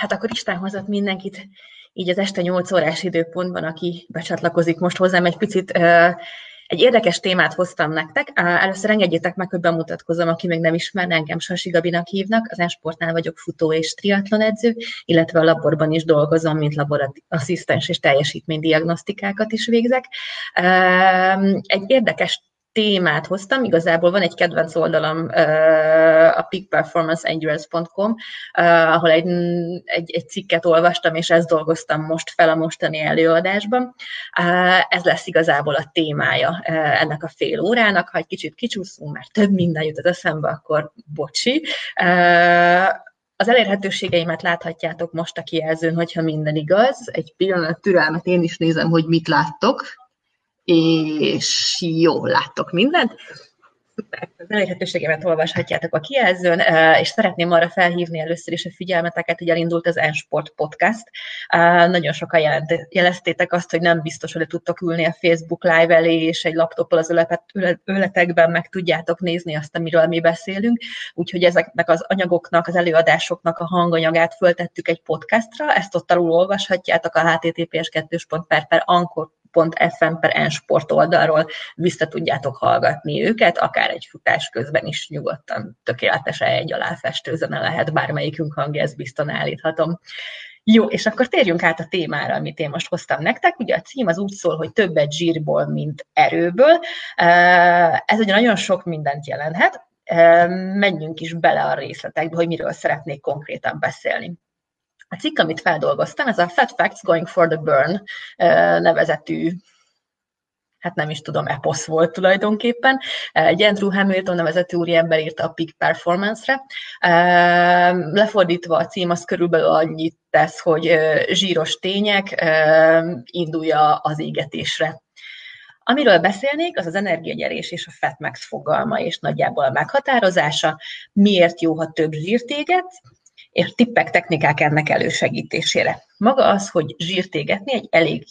hát akkor Isten hozott mindenkit így az este 8 órás időpontban, aki becsatlakozik most hozzám, egy picit egy érdekes témát hoztam nektek. Először engedjétek meg, hogy bemutatkozom, aki még nem ismer, engem Sasi Gabinak hívnak, az Ensportnál vagyok futó és triatlon edző, illetve a laborban is dolgozom, mint laborasszisztens és teljesítménydiagnosztikákat is végzek. Egy érdekes témát hoztam. Igazából van egy kedvenc oldalam, a peakperformanceendurance.com, ahol egy, egy, egy cikket olvastam, és ezt dolgoztam most fel a mostani előadásban. Ez lesz igazából a témája ennek a fél órának. Ha egy kicsit kicsúszunk, mert több minden jut az eszembe, akkor bocsi. Az elérhetőségeimet láthatjátok most a kijelzőn, hogyha minden igaz. Egy pillanat türelmet, én is nézem, hogy mit láttok és jó, láttok mindent. Az elérhetőségemet olvashatjátok a kijelzőn, és szeretném arra felhívni először is a figyelmeteket, hogy elindult az Ensport Podcast. Nagyon sokan jelent, jeleztétek azt, hogy nem biztos, hogy tudtok ülni a Facebook Live elé, és egy laptoppal az öletekben meg tudjátok nézni azt, amiről mi beszélünk. Úgyhogy ezeknek az anyagoknak, az előadásoknak a hanganyagát föltettük egy podcastra, ezt ott alul olvashatjátok a https 2 per per .fm per ensport oldalról vissza tudjátok hallgatni őket, akár egy futás közben is nyugodtan tökéletes egy alá festő zene lehet, bármelyikünk hangja, ezt bizton állíthatom. Jó, és akkor térjünk át a témára, amit én most hoztam nektek. Ugye a cím az úgy szól, hogy többet zsírból, mint erőből. Ez ugye nagyon sok mindent jelenthet. Menjünk is bele a részletekbe, hogy miről szeretnék konkrétan beszélni. A cikk, amit feldolgoztam, ez a Fat Facts Going for the Burn nevezetű hát nem is tudom, eposz volt tulajdonképpen. Egy Andrew Hamilton nevezetű úriember írta a Peak Performance-re. Lefordítva a cím az körülbelül annyit tesz, hogy zsíros tények indulja az égetésre. Amiről beszélnék, az az energiagyerés és a FatMax fogalma és nagyjából a meghatározása. Miért jó, ha több zsírt éget, és tippek, technikák ennek elősegítésére. Maga az, hogy zsírt égetni egy elég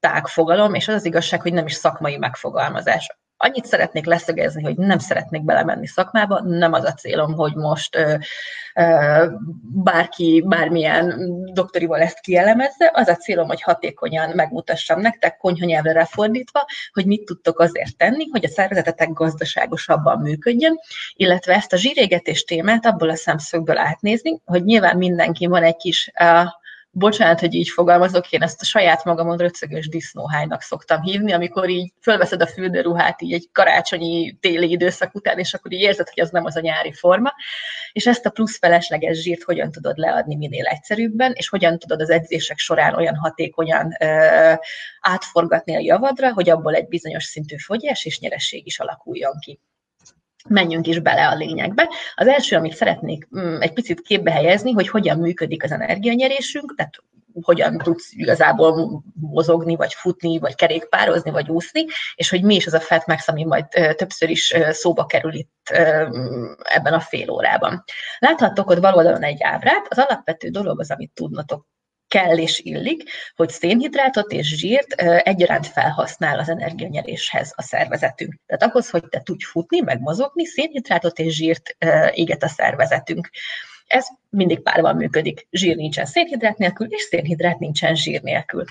tág fogalom, és az az igazság, hogy nem is szakmai megfogalmazás. Annyit szeretnék leszögezni, hogy nem szeretnék belemenni szakmába, nem az a célom, hogy most ö, ö, bárki bármilyen doktorival ezt kielemezze, az a célom, hogy hatékonyan megmutassam nektek, konyha nyelvre lefordítva, hogy mit tudtok azért tenni, hogy a szervezetetek gazdaságosabban működjön, illetve ezt a zsírégetés témát abból a szemszögből átnézni, hogy nyilván mindenki van egy kis uh, bocsánat, hogy így fogalmazok, én ezt a saját magamon röcögös disznóhánynak szoktam hívni, amikor így fölveszed a fürdőruhát így egy karácsonyi téli időszak után, és akkor így érzed, hogy az nem az a nyári forma, és ezt a plusz felesleges zsírt hogyan tudod leadni minél egyszerűbben, és hogyan tudod az edzések során olyan hatékonyan ö, átforgatni a javadra, hogy abból egy bizonyos szintű fogyás és nyeresség is alakuljon ki menjünk is bele a lényegbe. Az első, amit szeretnék mm, egy picit képbe helyezni, hogy hogyan működik az energianyerésünk, tehát hogyan tudsz igazából mozogni, vagy futni, vagy kerékpározni, vagy úszni, és hogy mi is az a Fatmax, ami majd többször is szóba kerül itt ebben a fél órában. Láthattok ott bal egy ábrát, az alapvető dolog az, amit tudnotok kell és illik, hogy szénhidrátot és zsírt egyaránt felhasznál az energianyeréshez a szervezetünk. Tehát ahhoz, hogy te tudj futni, meg mozogni, szénhidrátot és zsírt éget a szervezetünk. Ez mindig párban működik. Zsír nincsen szénhidrát nélkül, és szénhidrát nincsen zsír nélkül.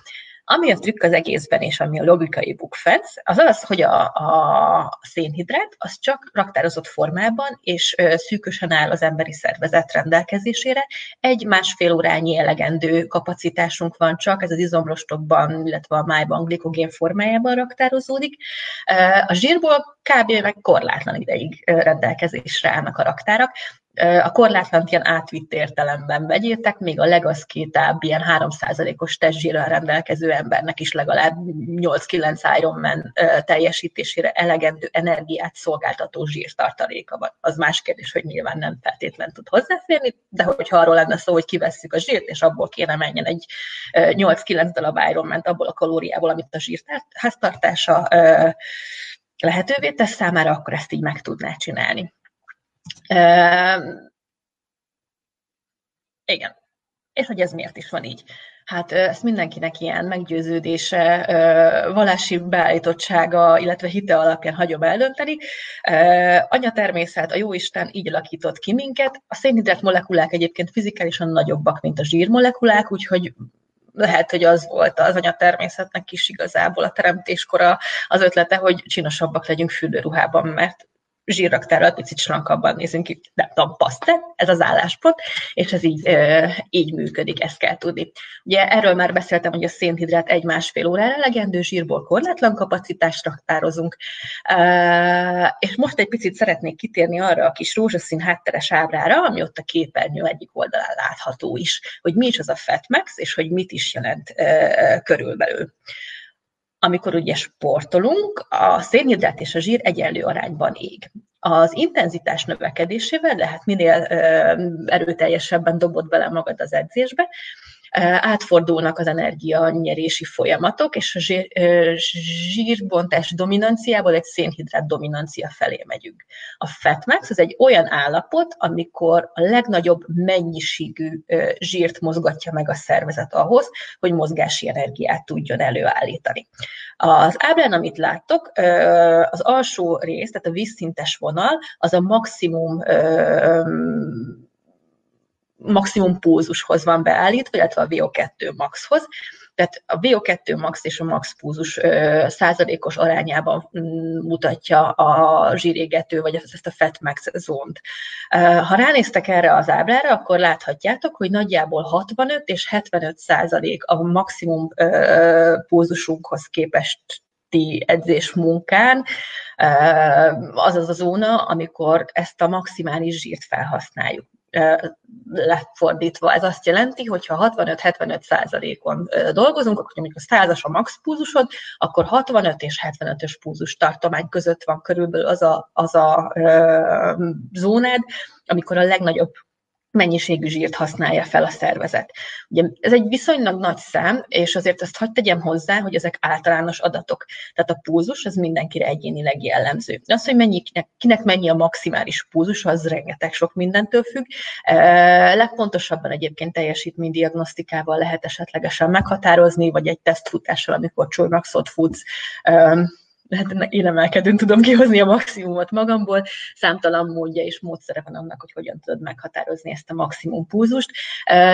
Ami a trükk az egészben, és ami a logikai bukfenc, az az, hogy a, a szénhidrát az csak raktározott formában és szűkösen áll az emberi szervezet rendelkezésére. Egy másfél órányi elegendő kapacitásunk van csak, ez az izomrostokban, illetve a májban glikogén formájában raktározódik. A zsírból kb. meg korlátlan ideig rendelkezésre állnak a raktárak, a korlátlan ilyen átvitt értelemben vegyétek, még a legaszkétább ilyen 3%-os testzsírrel rendelkező embernek is legalább 8-9 Ironman teljesítésére elegendő energiát szolgáltató zsírtartaléka van. Az más kérdés, hogy nyilván nem feltétlen tud hozzáférni, de hogyha arról lenne szó, hogy kivesszük a zsírt, és abból kéne menjen egy 8-9 darab Ironman abból a kalóriából, amit a zsírháztartása lehetővé tesz számára, akkor ezt így meg tudná csinálni. Uh, igen. És hogy ez miért is van így? Hát ezt mindenkinek ilyen meggyőződése, vallási beállítottsága, illetve hite alapján hagyom eldönteni. Anya természet, a jóisten így alakított ki minket. A szénhidrát molekulák egyébként fizikálisan nagyobbak, mint a zsírmolekulák, úgyhogy lehet, hogy az volt az anyatermészetnek is igazából a teremtéskora az ötlete, hogy csinosabbak legyünk fürdőruhában, mert zsírraktárral picit slankabban nézünk ki, nem tudom, paszte, ez az álláspont, és ez így, így működik, ezt kell tudni. Ugye erről már beszéltem, hogy a szénhidrát egy-másfél órára elegendő zsírból korlátlan kapacitást raktározunk, és most egy picit szeretnék kitérni arra a kis rózsaszín hátteres ábrára, ami ott a képernyő egyik oldalán látható is, hogy mi is az a FatMax, és hogy mit is jelent körülbelül amikor ugye sportolunk, a szénhidrát és a zsír egyenlő arányban ég. Az intenzitás növekedésével lehet minél erőteljesebben dobod bele magad az edzésbe, átfordulnak az energianyerési folyamatok, és a zsír, zsírbontás dominanciából egy szénhidrát dominancia felé megyünk. A fatmax az egy olyan állapot, amikor a legnagyobb mennyiségű zsírt mozgatja meg a szervezet ahhoz, hogy mozgási energiát tudjon előállítani. Az ábrán, amit láttok, az alsó rész, tehát a vízszintes vonal, az a maximum maximum pulzushoz van beállítva, illetve a VO2 maxhoz. Tehát a VO2 max és a max pulzus százalékos arányában mm, mutatja a zsírégető, vagy ezt a fat max zónt. Ha ránéztek erre az ábrára, akkor láthatjátok, hogy nagyjából 65 és 75 százalék a maximum pulzusunkhoz képest edzés munkán, az az a zóna, amikor ezt a maximális zsírt felhasználjuk lefordítva. Ez azt jelenti, hogy ha 65-75 százalékon dolgozunk, akkor mondjuk a százas a max púzusod, akkor 65 és 75-ös púzus tartomány között van körülbelül az a, az a ö, zónád, amikor a legnagyobb mennyiségű zsírt használja fel a szervezet. Ugye ez egy viszonylag nagy szám, és azért azt hagyd tegyem hozzá, hogy ezek általános adatok. Tehát a púzus az mindenkire egyénileg jellemző. De az, hogy mennyi, kinek, kinek mennyi a maximális púzus, az rengeteg sok mindentől függ. E, legpontosabban egyébként teljesítménydiagnosztikával lehet esetlegesen meghatározni, vagy egy tesztfutással, amikor csúrmaxot futsz, e, hát én emelkedőn tudom kihozni a maximumot magamból, számtalan módja és módszere van annak, hogy hogyan tudod meghatározni ezt a maximum púzust.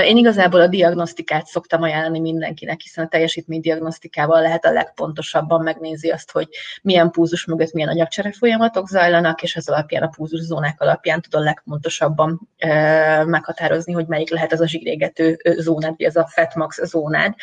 Én igazából a diagnosztikát szoktam ajánlani mindenkinek, hiszen a teljesítménydiagnosztikával lehet a legpontosabban megnézi azt, hogy milyen púzus mögött milyen anyagcsere folyamatok zajlanak, és az alapján, a púzus zónák alapján tud a legpontosabban meghatározni, hogy melyik lehet az a zsírégető zónád, vagy ez a fatmax zónád.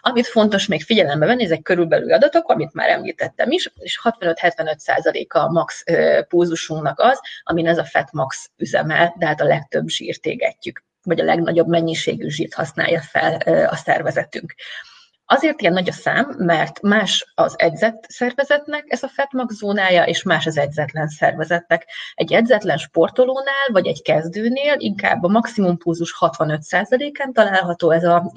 Amit fontos még figyelembe venni, ezek körülbelül adatok, amit már említettem is, és 65-75 százaléka a max pulzusunknak az, amin ez a fat max üzemel, de hát a legtöbb zsírt égetjük, vagy a legnagyobb mennyiségű zsírt használja fel a szervezetünk. Azért ilyen nagy a szám, mert más az edzett szervezetnek ez a fetmag zónája, és más az edzetlen szervezetnek. Egy edzetlen sportolónál, vagy egy kezdőnél inkább a maximum pulzus 65%-án található ez a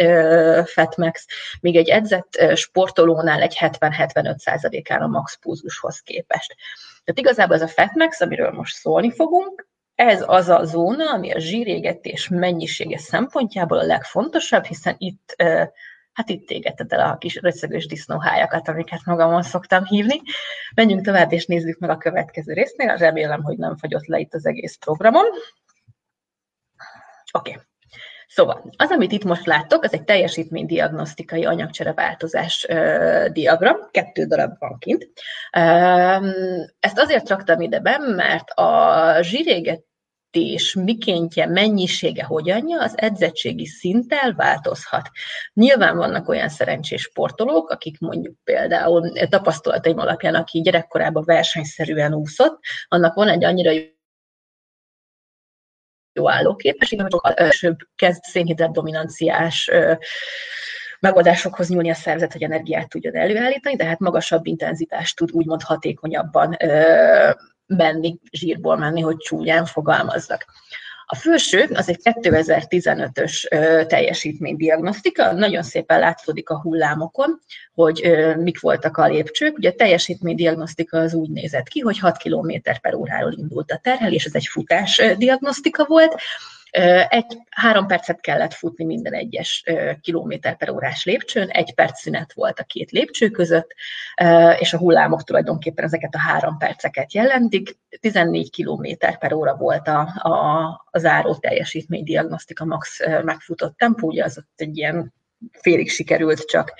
fetmax, míg egy edzett sportolónál egy 70-75%-án a max pulzushoz képest. Tehát igazából ez a fetmax, amiről most szólni fogunk, ez az a zóna, ami a zsírégetés mennyisége szempontjából a legfontosabb, hiszen itt hát itt égetted el a kis röcögös disznóhájakat, amiket magamon szoktam hívni. Menjünk tovább, és nézzük meg a következő résznél. Remélem, hogy nem fagyott le itt az egész programom. Oké. Okay. Szóval, az, amit itt most láttok, az egy teljesítménydiagnosztikai anyagcsere változás uh, diagram, kettő darab van kint. Ezt azért raktam ide be, mert a zsíréget és mikéntje, mennyisége, hogyanja, az edzettségi szinttel változhat. Nyilván vannak olyan szerencsés sportolók, akik mondjuk például tapasztalataim alapján, aki gyerekkorában versenyszerűen úszott, annak van egy annyira jó állóképesség, hogy sokkal kezd szénhidrát dominanciás megoldásokhoz nyúlni a szervezet, hogy energiát tudjon előállítani, tehát magasabb intenzitást tud úgymond hatékonyabban menni, zsírból menni, hogy csúnyán fogalmazzak. A felső az egy 2015-ös teljesítménydiagnosztika, nagyon szépen látszódik a hullámokon, hogy mik voltak a lépcsők. Ugye a teljesítménydiagnosztika az úgy nézett ki, hogy 6 km per óráról indult a terhelés, ez egy futás diagnosztika volt, Egy, három percet kellett futni minden egyes kilométer per órás lépcsőn, egy perc szünet volt a két lépcső között, és a hullámok tulajdonképpen ezeket a három perceket jelentik. 14 kilométer per óra volt a, a, a záró teljesítménydiagnosztika max megfutott tempó, az ott egy ilyen félig sikerült csak.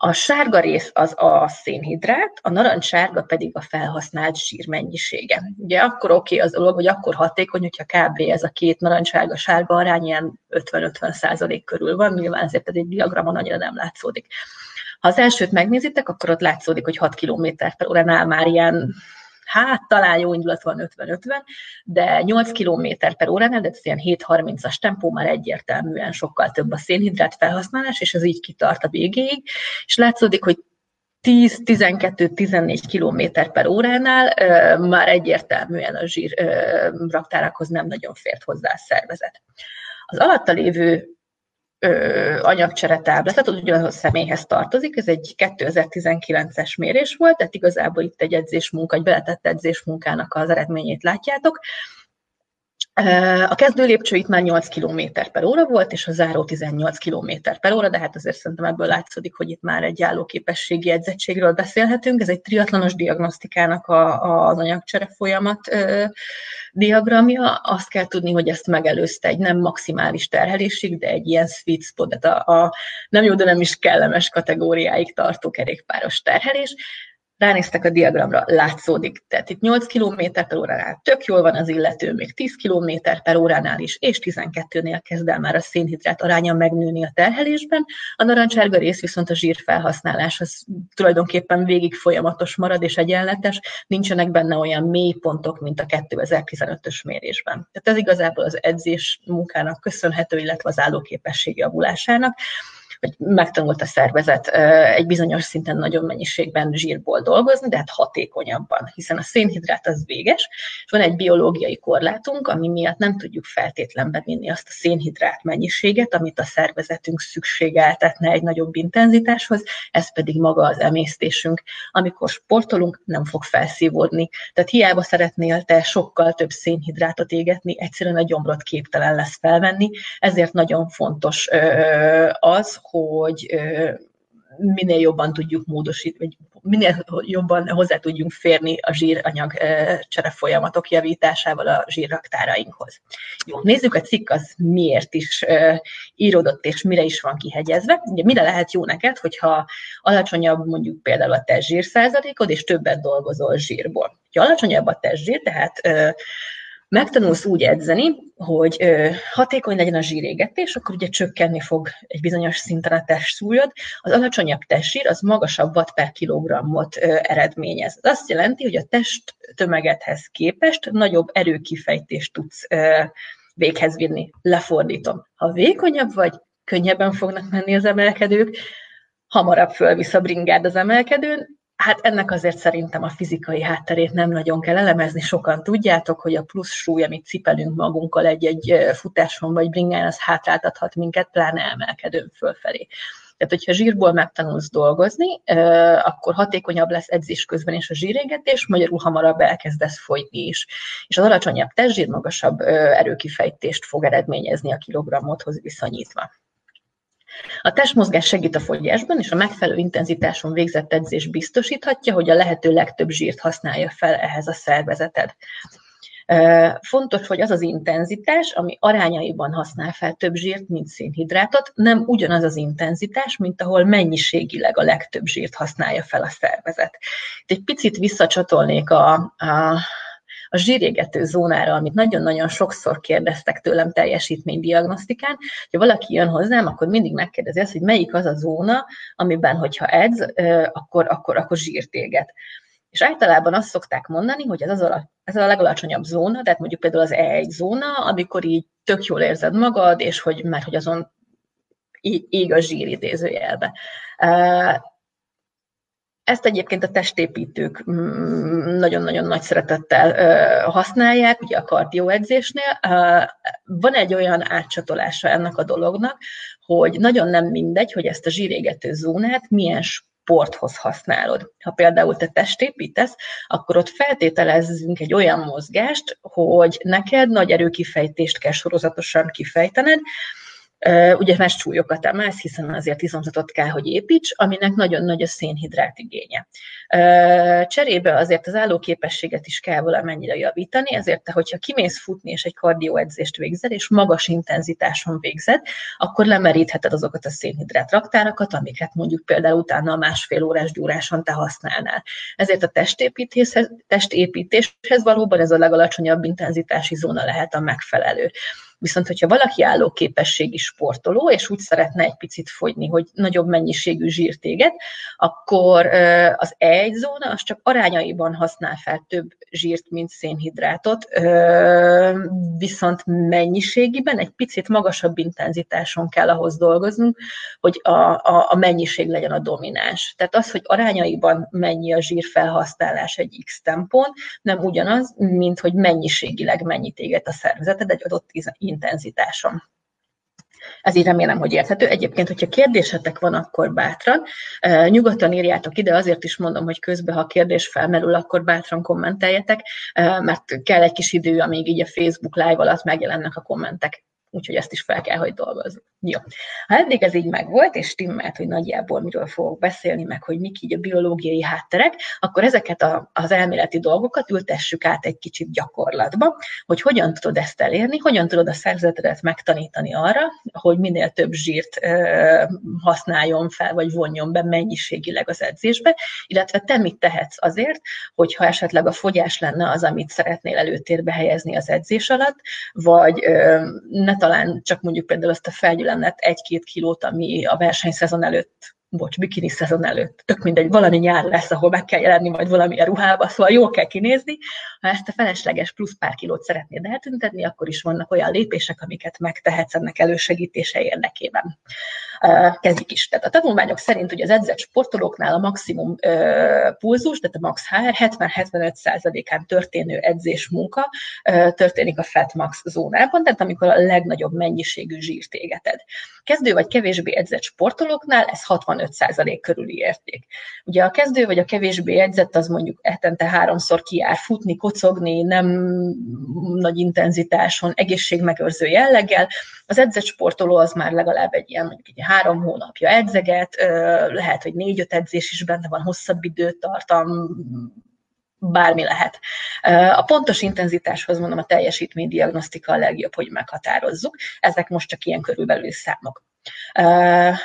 A sárga rész az a szénhidrát, a narancssárga pedig a felhasznált sír mennyisége. Ugye akkor oké okay az dolog, hogy akkor hatékony, hogyha kb. ez a két narancssárga-sárga arány ilyen 50-50 százalék körül van, nyilván ezért ez egy diagramon annyira nem látszódik. Ha az elsőt megnézitek, akkor ott látszódik, hogy 6 km per óránál már ilyen hát talán jó indulat van 50-50, de 8 km per óránál, de ez ilyen 7-30-as tempó már egyértelműen sokkal több a szénhidrát felhasználás, és ez így kitart a végéig, és látszódik, hogy 10-12-14 km per óránál már egyértelműen a zsír raktárakhoz nem nagyon fért hozzá a szervezet. Az alatta lévő anyagcsere táblázat, az ugyanaz a személyhez tartozik, ez egy 2019-es mérés volt, tehát igazából itt egy edzésmunka, egy beletett edzésmunkának az eredményét látjátok. A kezdő lépcső itt már 8 km per óra volt, és a záró 18 km per óra, de hát azért szerintem ebből látszódik, hogy itt már egy állóképességi edzettségről beszélhetünk. Ez egy triatlonos diagnosztikának a, az anyagcsere folyamat diagramja. Azt kell tudni, hogy ezt megelőzte egy nem maximális terhelésig, de egy ilyen sweet spot, a, a nem jó, de nem is kellemes kategóriáig tartó kerékpáros terhelés ránéztek a diagramra, látszódik. Tehát itt 8 km per óránál tök jól van az illető, még 10 km per óránál is, és 12-nél kezd el már a szénhidrát aránya megnőni a terhelésben. A narancsárga rész viszont a zsírfelhasználás az tulajdonképpen végig folyamatos marad és egyenletes, nincsenek benne olyan mély pontok, mint a 2015-ös mérésben. Tehát ez igazából az edzés munkának köszönhető, illetve az állóképesség javulásának hogy megtanult a szervezet egy bizonyos szinten nagyon mennyiségben zsírból dolgozni, de hát hatékonyabban, hiszen a szénhidrát az véges, és van egy biológiai korlátunk, ami miatt nem tudjuk feltétlen bevinni azt a szénhidrát mennyiséget, amit a szervezetünk szükségeltetne egy nagyobb intenzitáshoz, ez pedig maga az emésztésünk. Amikor sportolunk, nem fog felszívódni. Tehát hiába szeretnél te sokkal több szénhidrátot égetni, egyszerűen a gyomrot képtelen lesz felvenni, ezért nagyon fontos az, hogy minél jobban tudjuk módosítani, minél jobban hozzá tudjunk férni a zsíranyag csere folyamatok javításával a zsírraktárainkhoz. Jó, nézzük a cikk az miért is íródott és mire is van kihegyezve. Ugye mire lehet jó neked, hogyha alacsonyabb mondjuk például a te zsírszázalékod, és többet dolgozol zsírból. Ha alacsonyabb a testzsír, tehát megtanulsz úgy edzeni, hogy hatékony legyen a zsírégetés, akkor ugye csökkenni fog egy bizonyos szinten a testsúlyod. Az alacsonyabb testsír az magasabb watt per kilogrammot ö, eredményez. Ez azt jelenti, hogy a test tömegedhez képest nagyobb erőkifejtést tudsz ö, véghez vinni. Lefordítom. Ha vékonyabb vagy, könnyebben fognak menni az emelkedők, hamarabb fölvisz a bringád az emelkedőn, Hát ennek azért szerintem a fizikai hátterét nem nagyon kell elemezni. Sokan tudjátok, hogy a plusz súly, amit cipelünk magunkkal egy-egy futáson vagy bringán, az hátráltathat minket, pláne emelkedőn fölfelé. Tehát, hogyha zsírból megtanulsz dolgozni, akkor hatékonyabb lesz edzés közben is a zsírégetés, magyarul hamarabb elkezdesz folyni is. És az alacsonyabb testzsír magasabb erőkifejtést fog eredményezni a kilogrammothoz viszonyítva. A testmozgás segít a fogyásban, és a megfelelő intenzitáson végzett edzés biztosíthatja, hogy a lehető legtöbb zsírt használja fel ehhez a szervezeted. Fontos, hogy az az intenzitás, ami arányaiban használ fel több zsírt, mint szénhidrátot, nem ugyanaz az intenzitás, mint ahol mennyiségileg a legtöbb zsírt használja fel a szervezet. Itt egy picit visszacsatolnék a, a a zsírégető zónára, amit nagyon-nagyon sokszor kérdeztek tőlem teljesítménydiagnosztikán, ha valaki jön hozzám, akkor mindig megkérdezi azt, hogy melyik az a zóna, amiben, hogyha edz, akkor, akkor, akkor zsírt éget. És általában azt szokták mondani, hogy ez, az a, ez a legalacsonyabb zóna, tehát mondjuk például az E1 zóna, amikor így tök jól érzed magad, és hogy, mert hogy azon ég a zsír idézőjelbe. Ezt egyébként a testépítők mm, nagyon-nagyon nagy szeretettel használják, ugye a kardioedzésnél. Van egy olyan átcsatolása ennek a dolognak, hogy nagyon nem mindegy, hogy ezt a zsírégető zónát milyen sporthoz használod. Ha például te testépítesz, akkor ott feltételezzünk egy olyan mozgást, hogy neked nagy erőkifejtést kell sorozatosan kifejtened, ugye más súlyokat emelsz, hiszen azért izomzatot kell, hogy építs, aminek nagyon nagy a szénhidrát igénye. Cserébe azért az állóképességet is kell valamennyire javítani, ezért te, hogyha kimész futni és egy kardioedzést végzel, és magas intenzitáson végzed, akkor lemerítheted azokat a szénhidrát raktárakat, amiket mondjuk például utána a másfél órás gyúráson te használnál. Ezért a testépítéshez, testépítéshez valóban ez a legalacsonyabb intenzitási zóna lehet a megfelelő. Viszont, hogyha valaki állóképességi sportoló, és úgy szeretne egy picit fogyni, hogy nagyobb mennyiségű zsírt éget, akkor az egy zóna az csak arányaiban használ fel több zsírt, mint szénhidrátot, viszont mennyiségiben egy picit magasabb intenzitáson kell ahhoz dolgoznunk, hogy a, a, a mennyiség legyen a domináns. Tehát az, hogy arányaiban mennyi a zsír felhasználás egy X tempón, nem ugyanaz, mint hogy mennyiségileg mennyit éget a szervezeted egy adott intenzitáson. Ez így remélem, hogy érthető. Egyébként, hogyha kérdésetek van, akkor bátran. Nyugodtan írjátok ide, azért is mondom, hogy közben, ha kérdés felmerül, akkor bátran kommenteljetek, mert kell egy kis idő, amíg így a Facebook live alatt megjelennek a kommentek úgyhogy ezt is fel kell, hogy dolgozzuk. Jó. Ha eddig ez így megvolt, és stimmelt, hogy nagyjából miről fogok beszélni, meg hogy mik így a biológiai hátterek, akkor ezeket a, az elméleti dolgokat ültessük át egy kicsit gyakorlatba, hogy hogyan tudod ezt elérni, hogyan tudod a szervezetedet megtanítani arra, hogy minél több zsírt ö, használjon fel, vagy vonjon be mennyiségileg az edzésbe, illetve te mit tehetsz azért, hogyha esetleg a fogyás lenne az, amit szeretnél előtérbe helyezni az edzés alatt, vagy ö, ne talán csak mondjuk például azt a felgyülemlet egy-két kilót, ami a versenyszezon előtt bocs, bikini szezon előtt, tök mindegy, valami nyár lesz, ahol meg kell jelenni majd valamilyen ruhába, szóval jól kell kinézni. Ha ezt a felesleges plusz pár kilót szeretnéd eltüntetni, akkor is vannak olyan lépések, amiket megtehetsz ennek elősegítése érdekében. Kezdjük is. Tehát a tanulmányok szerint hogy az edzett sportolóknál a maximum pulzus, tehát a max HR 70-75%-án történő edzés munka történik a fat max zónában, tehát amikor a legnagyobb mennyiségű zsírt égeted. Kezdő vagy kevésbé edzett sportolóknál ez 65% körüli érték. Ugye a kezdő vagy a kevésbé edzett az mondjuk etente háromszor kijár futni, kocogni, nem nagy intenzitáson, egészségmegőrző jelleggel. Az edzett sportoló az már legalább egy ilyen mondjuk egy három hónapja edzeget, lehet, hogy négy-öt edzés is benne van, hosszabb időtartam, bármi lehet. A pontos intenzitáshoz mondom, a teljesítménydiagnosztika a legjobb, hogy meghatározzuk. Ezek most csak ilyen körülbelül számok.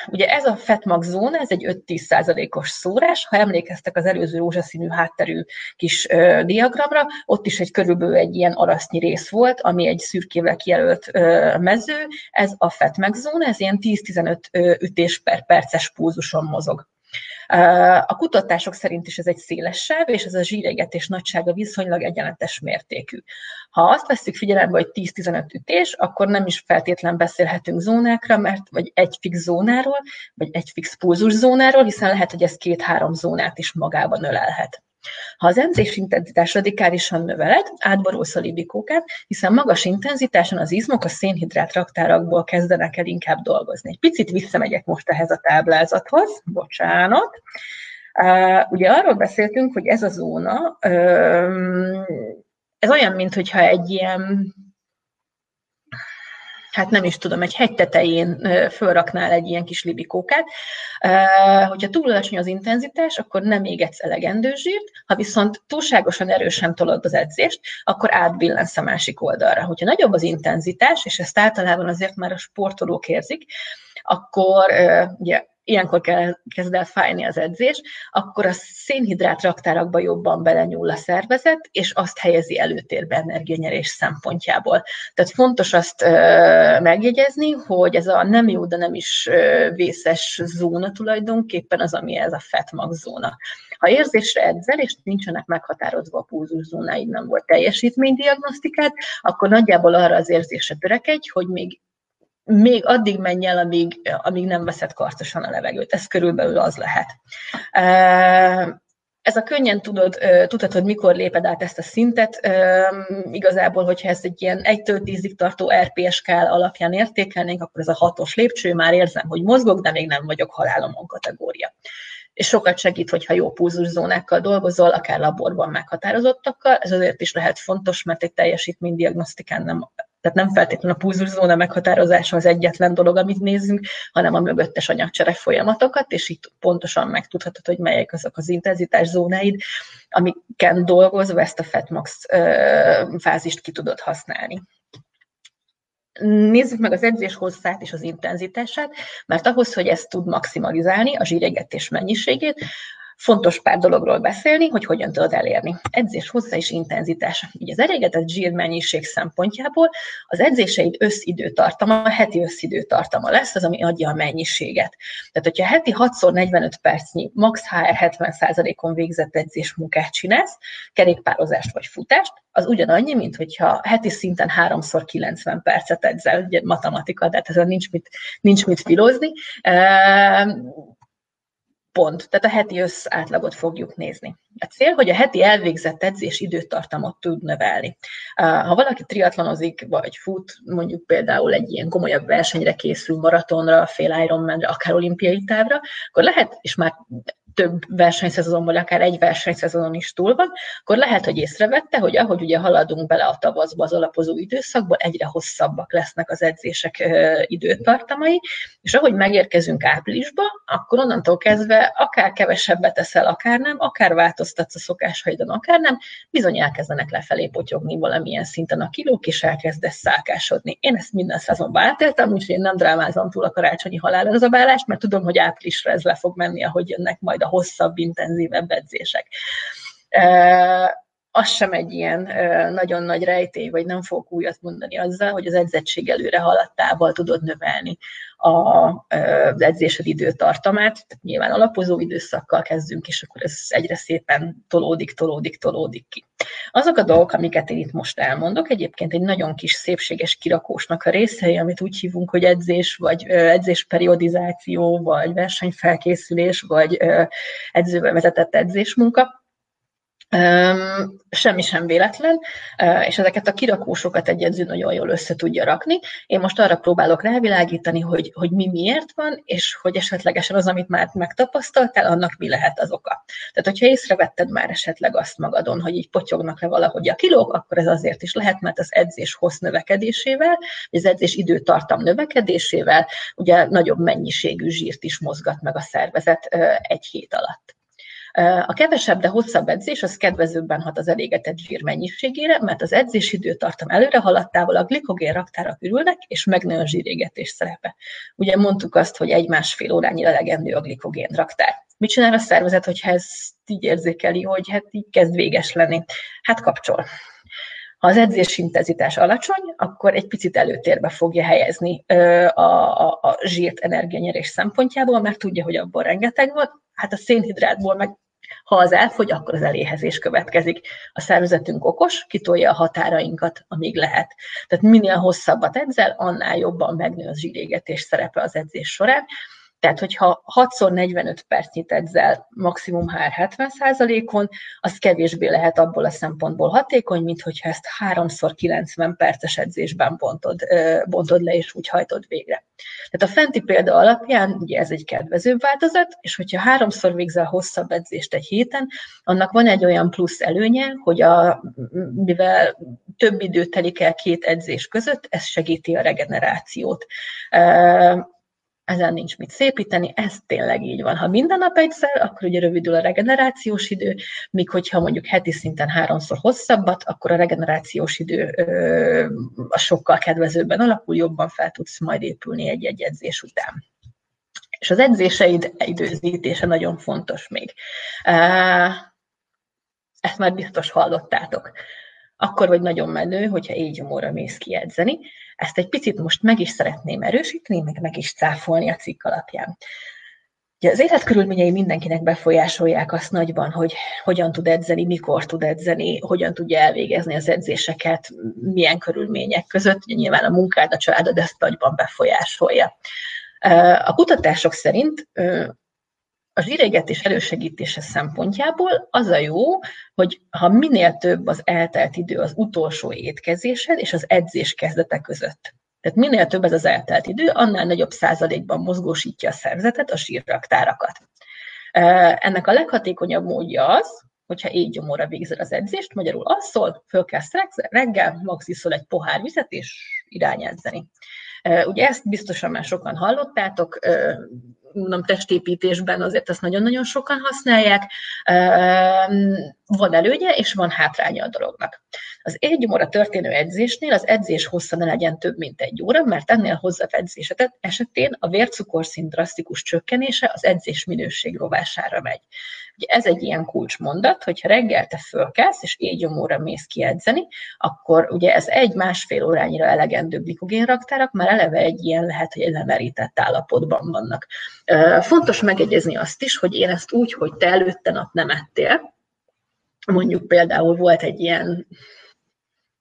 Ugye ez a fetmag zóna, ez egy 5-10 os szórás. Ha emlékeztek az előző rózsaszínű hátterű kis diagramra, ott is egy körülbelül egy ilyen arasznyi rész volt, ami egy szürkével kijelölt mező. Ez a fetmag zóna, ez ilyen 10-15 ütés per perces pulzuson mozog. A kutatások szerint is ez egy széles sáv, és ez a zsíregetés nagysága viszonylag egyenletes mértékű. Ha azt veszük figyelembe, hogy 10-15 ütés, akkor nem is feltétlen beszélhetünk zónákra, mert vagy egy fix zónáról, vagy egy fix pulzus zónáról, hiszen lehet, hogy ez két-három zónát is magában ölelhet. Ha az edzés intenzitás radikálisan növeled, átborulsz a libikókát, hiszen magas intenzitáson az izmok a szénhidrát raktárakból kezdenek el inkább dolgozni. Egy picit visszamegyek most ehhez a táblázathoz, bocsánat. Ugye arról beszéltünk, hogy ez a zóna, ez olyan, mintha egy ilyen hát nem is tudom, egy hegy tetején fölraknál egy ilyen kis libikókát. Hogyha túl alacsony az intenzitás, akkor nem égetsz elegendő zsírt, ha viszont túlságosan erősen tolod az edzést, akkor átbillensz a másik oldalra. Hogyha nagyobb az intenzitás, és ezt általában azért már a sportolók érzik, akkor ugye ilyenkor kezd el fájni az edzés, akkor a szénhidrát raktárakba jobban belenyúl a szervezet, és azt helyezi előtérbe energianyerés szempontjából. Tehát fontos azt megjegyezni, hogy ez a nem jó, de nem is vészes zóna tulajdonképpen az, ami ez a fetmag zóna. Ha érzésre edzel, és nincsenek meghatározva a pulzuszónáid, nem volt teljesítménydiagnosztikát, akkor nagyjából arra az érzésre törekedj, hogy még még addig menj el, amíg, amíg nem veszed karcosan a levegőt. Ez körülbelül az lehet. Ez a könnyen tudod, tudhatod, mikor léped át ezt a szintet. Igazából, hogyha ezt egy ilyen 1-től 10-ig tartó RPS skál alapján értékelnénk, akkor ez a hatos lépcső, már érzem, hogy mozgok, de még nem vagyok halálomon kategória. és sokat segít, hogyha jó pulzuszónákkal dolgozol, akár laborban meghatározottakkal. Ez azért is lehet fontos, mert egy teljesítménydiagnosztikán nem tehát nem feltétlenül a pulzuszóna meghatározása az egyetlen dolog, amit nézzünk, hanem a mögöttes anyagcsere folyamatokat, és itt pontosan megtudhatod, hogy melyek azok az intenzitás zónáid, amiken dolgozva ezt a FETMAX fázist ki tudod használni. Nézzük meg az edzés hosszát és az intenzitását, mert ahhoz, hogy ezt tud maximalizálni, a zsíregetés mennyiségét, fontos pár dologról beszélni, hogy hogyan tudod elérni. Edzés hozzá is intenzitás. Így az elégetett zsírmennyiség szempontjából az edzéseid összidőtartama, a heti összidőtartama lesz az, ami adja a mennyiséget. Tehát, hogyha heti 6x45 percnyi, max. HR 70%-on végzett edzés munkát csinálsz, kerékpározást vagy futást, az ugyanannyi, mint hogyha heti szinten 3x90 percet edzel, ugye matematika, de hát ezen nincs mit, nincs mit filozni pont, tehát a heti összátlagot fogjuk nézni. A cél, hogy a heti elvégzett edzés időtartamot tud növelni. Ha valaki triatlonozik, vagy fut, mondjuk például egy ilyen komolyabb versenyre készül, maratonra, fél Ironmanre, akár olimpiai távra, akkor lehet, és már több versenyszezon, vagy akár egy versenyszezonon is túl van, akkor lehet, hogy észrevette, hogy ahogy ugye haladunk bele a tavaszba, az alapozó időszakban, egyre hosszabbak lesznek az edzések időtartamai, és ahogy megérkezünk áprilisba, akkor onnantól kezdve akár kevesebbet eszel, akár nem, akár változtatsz a szokásaidon, akár nem, bizony elkezdenek lefelé potyogni valamilyen szinten a kilók, és elkezdesz szálkásodni. Én ezt minden szezonban átéltem, úgyhogy én nem drámázom túl a karácsonyi halálozabálást, mert tudom, hogy áprilisra ez le fog menni, ahogy jönnek majd a hosszabb, intenzívebb edzések. Az sem egy ilyen nagyon nagy rejtély, vagy nem fogok újat mondani azzal, hogy az edzettség előre haladtával tudod növelni az edzésed időtartamát. Tehát nyilván alapozó időszakkal kezdünk, és akkor ez egyre szépen tolódik, tolódik, tolódik ki. Azok a dolgok, amiket én itt most elmondok, egyébként egy nagyon kis szépséges kirakósnak a részei, amit úgy hívunk, hogy edzés, vagy edzésperiodizáció, vagy versenyfelkészülés, vagy edzővel vezetett edzésmunka, semmi sem véletlen, és ezeket a kirakósokat egy edző nagyon jól össze tudja rakni. Én most arra próbálok rávilágítani, hogy, hogy mi miért van, és hogy esetlegesen az, amit már megtapasztaltál, annak mi lehet az oka. Tehát, hogyha észrevetted már esetleg azt magadon, hogy így potyognak le valahogy a kilók, akkor ez azért is lehet, mert az edzés hossz növekedésével, az edzés időtartam növekedésével ugye nagyobb mennyiségű zsírt is mozgat meg a szervezet egy hét alatt. A kevesebb, de hosszabb edzés az kedvezőbben hat az elégetett zsír mennyiségére, mert az edzés időtartam előre haladtával a glikogén raktárak ürülnek, és megnő a zsírégetés szerepe. Ugye mondtuk azt, hogy egy-másfél órányira legendő a glikogén raktár. Mit csinál a szervezet, hogyha ez így érzékeli, hogy hát így kezd véges lenni? Hát kapcsol. Ha az edzés intenzitás alacsony, akkor egy picit előtérbe fogja helyezni a, a, a zsírt energianyerés szempontjából, mert tudja, hogy abból rengeteg van, hát a szénhidrátból meg ha az elfogy, akkor az eléhezés következik. A szervezetünk okos, kitolja a határainkat, amíg lehet. Tehát minél hosszabbat edzel, annál jobban megnő az zsírégetés szerepe az edzés során, tehát, hogyha 6x45 percnyit edzel maximum HR 70%-on, az kevésbé lehet abból a szempontból hatékony, mint hogyha ezt 3x90 perces edzésben bontod, bontod le, és úgy hajtod végre. Tehát a fenti példa alapján ugye ez egy kedvezőbb változat, és hogyha háromszor végzel hosszabb edzést egy héten, annak van egy olyan plusz előnye, hogy a, mivel több idő telik el két edzés között, ez segíti a regenerációt ezen nincs mit szépíteni, ez tényleg így van. Ha minden nap egyszer, akkor ugye rövidül a regenerációs idő, míg hogyha mondjuk heti szinten háromszor hosszabbat, akkor a regenerációs idő ö, a sokkal kedvezőbben alakul, jobban fel tudsz majd épülni egy-egy edzés után. És az edzéseid időzítése nagyon fontos még. Ezt már biztos hallottátok. Akkor vagy nagyon menő, hogyha így gyomorra mész ki edzeni, ezt egy picit most meg is szeretném erősíteni, meg meg is cáfolni a cikk alapján. Ugye az életkörülményei mindenkinek befolyásolják azt nagyban, hogy hogyan tud edzeni, mikor tud edzeni, hogyan tudja elvégezni az edzéseket, milyen körülmények között. Ugye nyilván a munkád, a családod ezt nagyban befolyásolja. A kutatások szerint a zsírégetés elősegítése szempontjából az a jó, hogy ha minél több az eltelt idő az utolsó étkezésed és az edzés kezdete között. Tehát minél több ez az eltelt idő, annál nagyobb százalékban mozgósítja a szervezetet, a sírraktárakat. Ennek a leghatékonyabb módja az, hogyha gyomorra végzel az edzést, magyarul asszol, fölkelsz reggel, max iszol egy pohár vizet, és irány edzeni. Ugye ezt biztosan már sokan hallottátok, mondom, testépítésben azért ezt nagyon-nagyon sokan használják. Van előnye, és van hátránya a dolognak. Az egy óra történő edzésnél az edzés hossza ne legyen több, mint egy óra, mert ennél hosszabb edzés esetén a vércukorszint drasztikus csökkenése az edzés minőség rovására megy. Ugye ez egy ilyen kulcsmondat, hogyha reggel te fölkelsz, és éjgyomóra mész ki edzeni, akkor ugye ez egy-másfél órányira elegendő glikogénraktárak, már eleve egy ilyen lehet, hogy egy lemerített állapotban vannak. Fontos megegyezni azt is, hogy én ezt úgy, hogy te előtte nap nem ettél, mondjuk például volt egy ilyen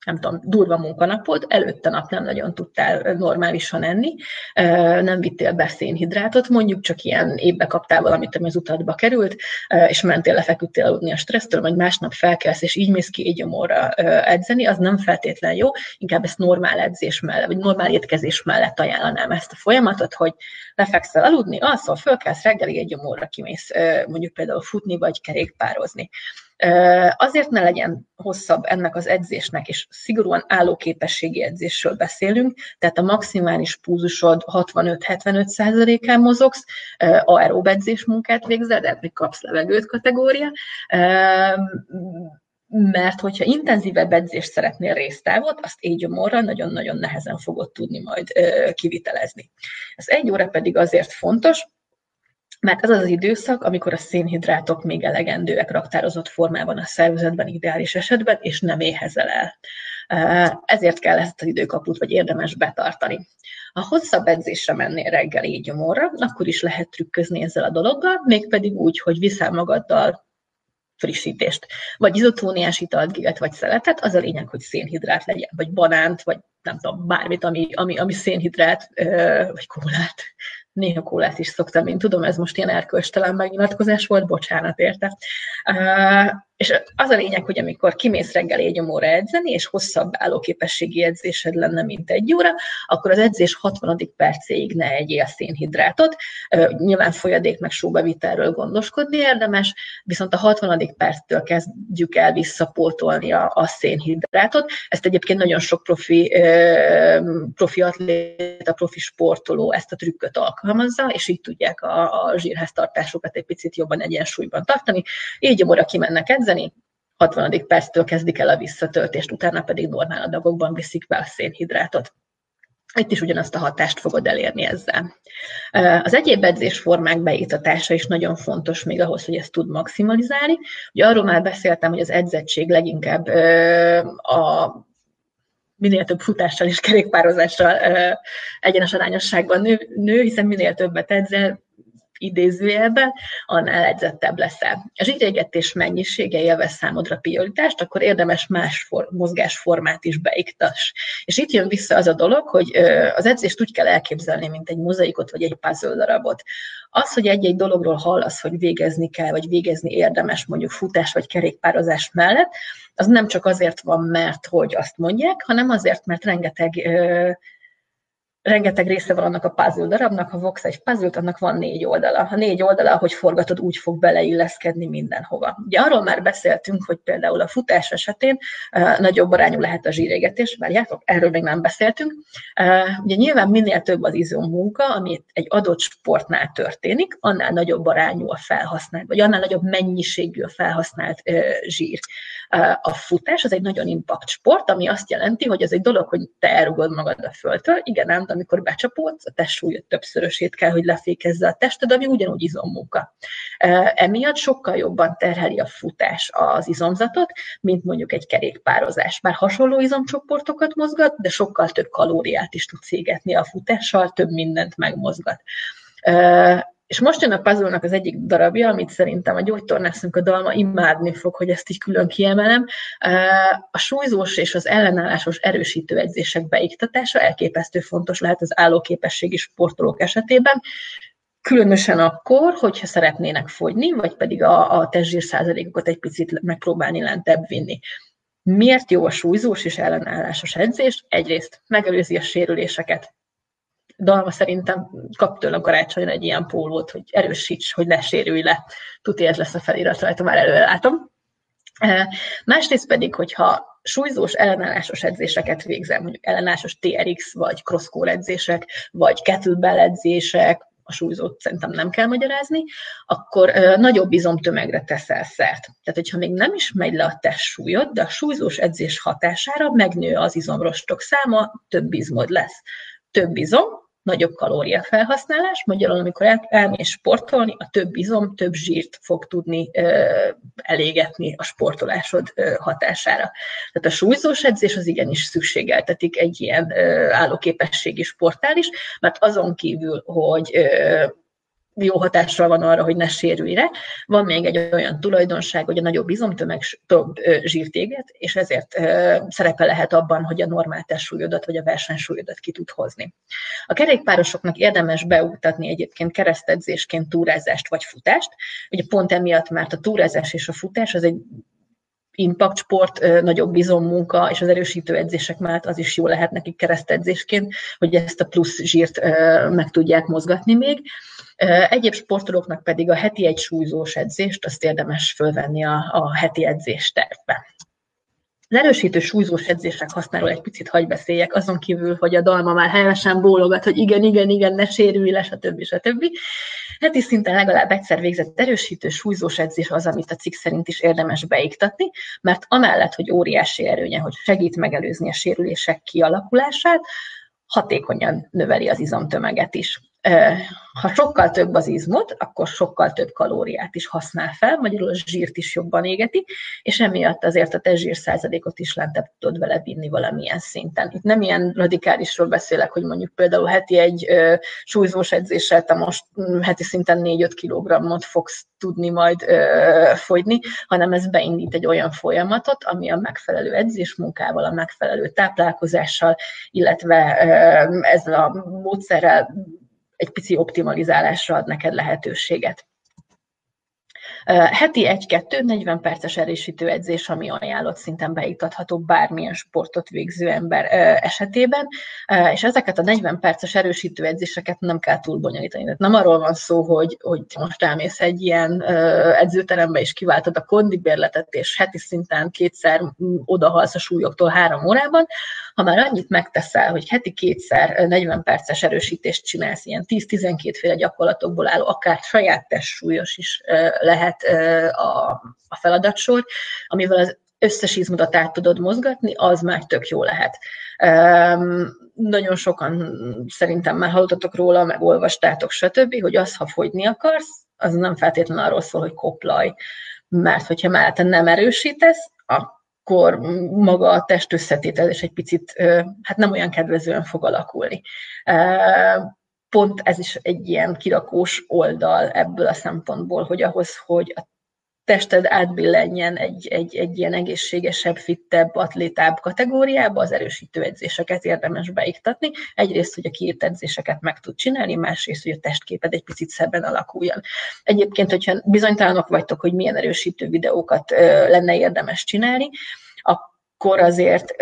nem tudom, durva munkanapod, előtte nap nem nagyon tudtál normálisan enni, nem vittél be szénhidrátot, mondjuk csak ilyen évbe kaptál valamit, ami az utadba került, és mentél lefeküdtél aludni a stressztől, vagy másnap felkelsz, és így mész ki egy gyomorra edzeni, az nem feltétlen jó, inkább ezt normál edzés mellett, vagy normál étkezés mellett ajánlanám ezt a folyamatot, hogy lefekszel aludni, alszol, fölkelsz, reggelig egy gyomorra kimész mondjuk például futni, vagy kerékpározni. Azért ne legyen hosszabb ennek az edzésnek, és szigorúan állóképességi edzésről beszélünk, tehát a maximális púzusod 65-75%-án mozogsz, aerób edzés munkát végzel, de még kapsz levegőt kategória, mert hogyha intenzívebb edzést szeretnél résztávot, azt egy óra nagyon-nagyon nehezen fogod tudni majd kivitelezni. Ez egy óra pedig azért fontos, mert ez az az időszak, amikor a szénhidrátok még elegendőek raktározott formában a szervezetben ideális esetben, és nem éhezel el. Ezért kell ezt az időkaput, vagy érdemes betartani. Ha hosszabb edzésre mennél reggel így gyomorra, akkor is lehet trükközni ezzel a dologgal, mégpedig úgy, hogy viszel magaddal frissítést. Vagy izotóniás italt, gilet, vagy szeletet, az a lényeg, hogy szénhidrát legyen, vagy banánt, vagy nem tudom, bármit, ami, ami, ami szénhidrát, vagy kólát, néha kólát is szoktam, én tudom, ez most ilyen erkölcstelen megnyilatkozás volt, bocsánat érte. És az a lényeg, hogy amikor kimész reggel egy óra edzeni, és hosszabb állóképességi edzésed lenne, mint egy óra, akkor az edzés 60. percéig ne egyél szénhidrátot. Nyilván folyadék meg sóbevitelről gondoskodni érdemes, viszont a 60. perctől kezdjük el visszapótolni a, a szénhidrátot. Ezt egyébként nagyon sok profi, profi atléta, profi sportoló ezt a trükköt alkalmazza, és így tudják a, a zsírháztartásokat egy picit jobban egyensúlyban tartani. Így óra kimennek edzeni, edzeni, 60. perctől kezdik el a visszatöltést, utána pedig normál adagokban viszik be a szénhidrátot. Itt is ugyanazt a hatást fogod elérni ezzel. Az egyéb edzésformák beítatása is nagyon fontos még ahhoz, hogy ezt tud maximalizálni. Ugye arról már beszéltem, hogy az edzettség leginkább a minél több futással és kerékpározással egyenes arányosságban nő, hiszen minél többet edzel, idézőjelben, annál edzettebb leszel. A zsírégetés mennyisége élvez számodra prioritást, akkor érdemes más for, mozgásformát is beiktas. És itt jön vissza az a dolog, hogy az edzést úgy kell elképzelni, mint egy mozaikot vagy egy puzzle darabot. Az, hogy egy-egy dologról hallasz, hogy végezni kell, vagy végezni érdemes mondjuk futás vagy kerékpározás mellett, az nem csak azért van, mert hogy azt mondják, hanem azért, mert rengeteg rengeteg része van annak a puzzle darabnak, ha fogsz egy puzzle annak van négy oldala. Ha négy oldala, ahogy forgatod, úgy fog beleilleszkedni mindenhova. Ugye arról már beszéltünk, hogy például a futás esetén uh, nagyobb arányú lehet a zsírégetés, várjátok, erről még nem beszéltünk. Uh, ugye nyilván minél több az izommunka, ami egy adott sportnál történik, annál nagyobb arányú a felhasznált, vagy annál nagyobb mennyiségű a felhasznált uh, zsír. A futás az egy nagyon impact sport, ami azt jelenti, hogy ez egy dolog, hogy te elrugod magad a földtől, igen, ám, amikor becsapódsz, a testsúlyod többszörösét kell, hogy lefékezze a tested, ami ugyanúgy izommunka. Emiatt sokkal jobban terheli a futás az izomzatot, mint mondjuk egy kerékpározás. Bár hasonló izomcsoportokat mozgat, de sokkal több kalóriát is tud égetni a futással, több mindent megmozgat. És most jön a puzzle az egyik darabja, amit szerintem a gyógytornászunk a dalma imádni fog, hogy ezt így külön kiemelem. A súlyzós és az ellenállásos erősítő edzések beiktatása elképesztő fontos lehet az állóképességi sportolók esetében, Különösen akkor, hogyha szeretnének fogyni, vagy pedig a, a testzsír százalékokat egy picit megpróbálni lentebb vinni. Miért jó a súlyzós és ellenállásos edzés? Egyrészt megelőzi a sérüléseket, Dalma szerintem kap tőlem karácsonyra egy ilyen pólót, hogy erősíts, hogy ne sérülj le. Tuti ez lesz a felirat rajta, már előre látom. Másrészt pedig, hogyha súlyzós ellenállásos edzéseket végzem, mondjuk ellenállásos TRX, vagy crosscore edzések, vagy kettlebell edzések, a súlyzót szerintem nem kell magyarázni, akkor ö, nagyobb izomtömegre teszel szert. Tehát, hogyha még nem is megy le a testsúlyod, de a súlyzós edzés hatására megnő az izomrostok száma, több izmod lesz. Több izom, nagyobb kalóriafelhasználás, magyarul amikor el, elmész sportolni, a több izom, több zsírt fog tudni ö, elégetni a sportolásod ö, hatására. Tehát a súlyzós edzés az igenis szükségeltetik egy ilyen ö, állóképességi sportál is, mert azon kívül, hogy ö, jó hatással van arra, hogy ne sérülj le. Van még egy olyan tulajdonság, hogy a nagyobb izomtömeg több zsírtéget, és ezért szerepe lehet abban, hogy a normál testsúlyodat vagy a versenysúlyodat ki tud hozni. A kerékpárosoknak érdemes beuktatni egyébként keresztedzésként túrázást vagy futást. Ugye pont emiatt, mert a túrázás és a futás az egy impact sport, nagyobb munka és az erősítő edzések mellett az is jó lehet nekik keresztedzésként, hogy ezt a plusz zsírt meg tudják mozgatni még. Egyéb sportolóknak pedig a heti egy súlyzós edzést, azt érdemes fölvenni a, a heti edzés tervbe. Az erősítő súlyzós edzések használó egy picit hagy beszéljek, azon kívül, hogy a dalma már helyesen bólogat, hogy igen, igen, igen, ne sérülj le, stb. stb. Heti szinten legalább egyszer végzett erősítő súlyzós edzés az, amit a cikk szerint is érdemes beiktatni, mert amellett, hogy óriási erőnye, hogy segít megelőzni a sérülések kialakulását, hatékonyan növeli az izomtömeget is ha sokkal több az izmot, akkor sokkal több kalóriát is használ fel, magyarul a zsírt is jobban égeti, és emiatt azért a te zsír százalékot is lentebb tudod vele vinni valamilyen szinten. Itt nem ilyen radikálisról beszélek, hogy mondjuk például heti egy ö, súlyzós edzéssel te most heti szinten 4-5 kilogrammot fogsz tudni majd ö, fogyni, hanem ez beindít egy olyan folyamatot, ami a megfelelő edzésmunkával, a megfelelő táplálkozással, illetve ö, ezzel a módszerrel egy pici optimalizálásra ad neked lehetőséget. Heti 1-2 40 perces erősítő edzés, ami ajánlott szinten beiktatható bármilyen sportot végző ember esetében, és ezeket a 40 perces erősítő edzéseket nem kell túl bonyolítani. Tehát nem arról van szó, hogy, hogy most elmész egy ilyen edzőterembe és kiváltad a kondibérletet, és heti szinten kétszer odahalsz a súlyoktól három órában, ha már annyit megteszel, hogy heti kétszer 40 perces erősítést csinálsz, ilyen 10-12 féle gyakorlatokból álló, akár saját testsúlyos is lehet, lehet a, a feladatsor, amivel az összes izmodat át tudod mozgatni, az már tök jó lehet. Um, nagyon sokan szerintem már hallottatok róla, meg olvastátok, stb., hogy az, ha fogyni akarsz, az nem feltétlenül arról szól, hogy koplaj. Mert hogyha mellette nem erősítesz, akkor maga a test összetétel egy picit, hát nem olyan kedvezően fog alakulni pont ez is egy ilyen kirakós oldal ebből a szempontból, hogy ahhoz, hogy a tested átbillenjen egy, egy, egy ilyen egészségesebb, fittebb, atlétább kategóriába, az erősítő edzéseket érdemes beiktatni. Egyrészt, hogy a kiírt edzéseket meg tud csinálni, másrészt, hogy a testképed egy picit szebben alakuljon. Egyébként, hogyha bizonytalanok vagytok, hogy milyen erősítő videókat lenne érdemes csinálni, akkor azért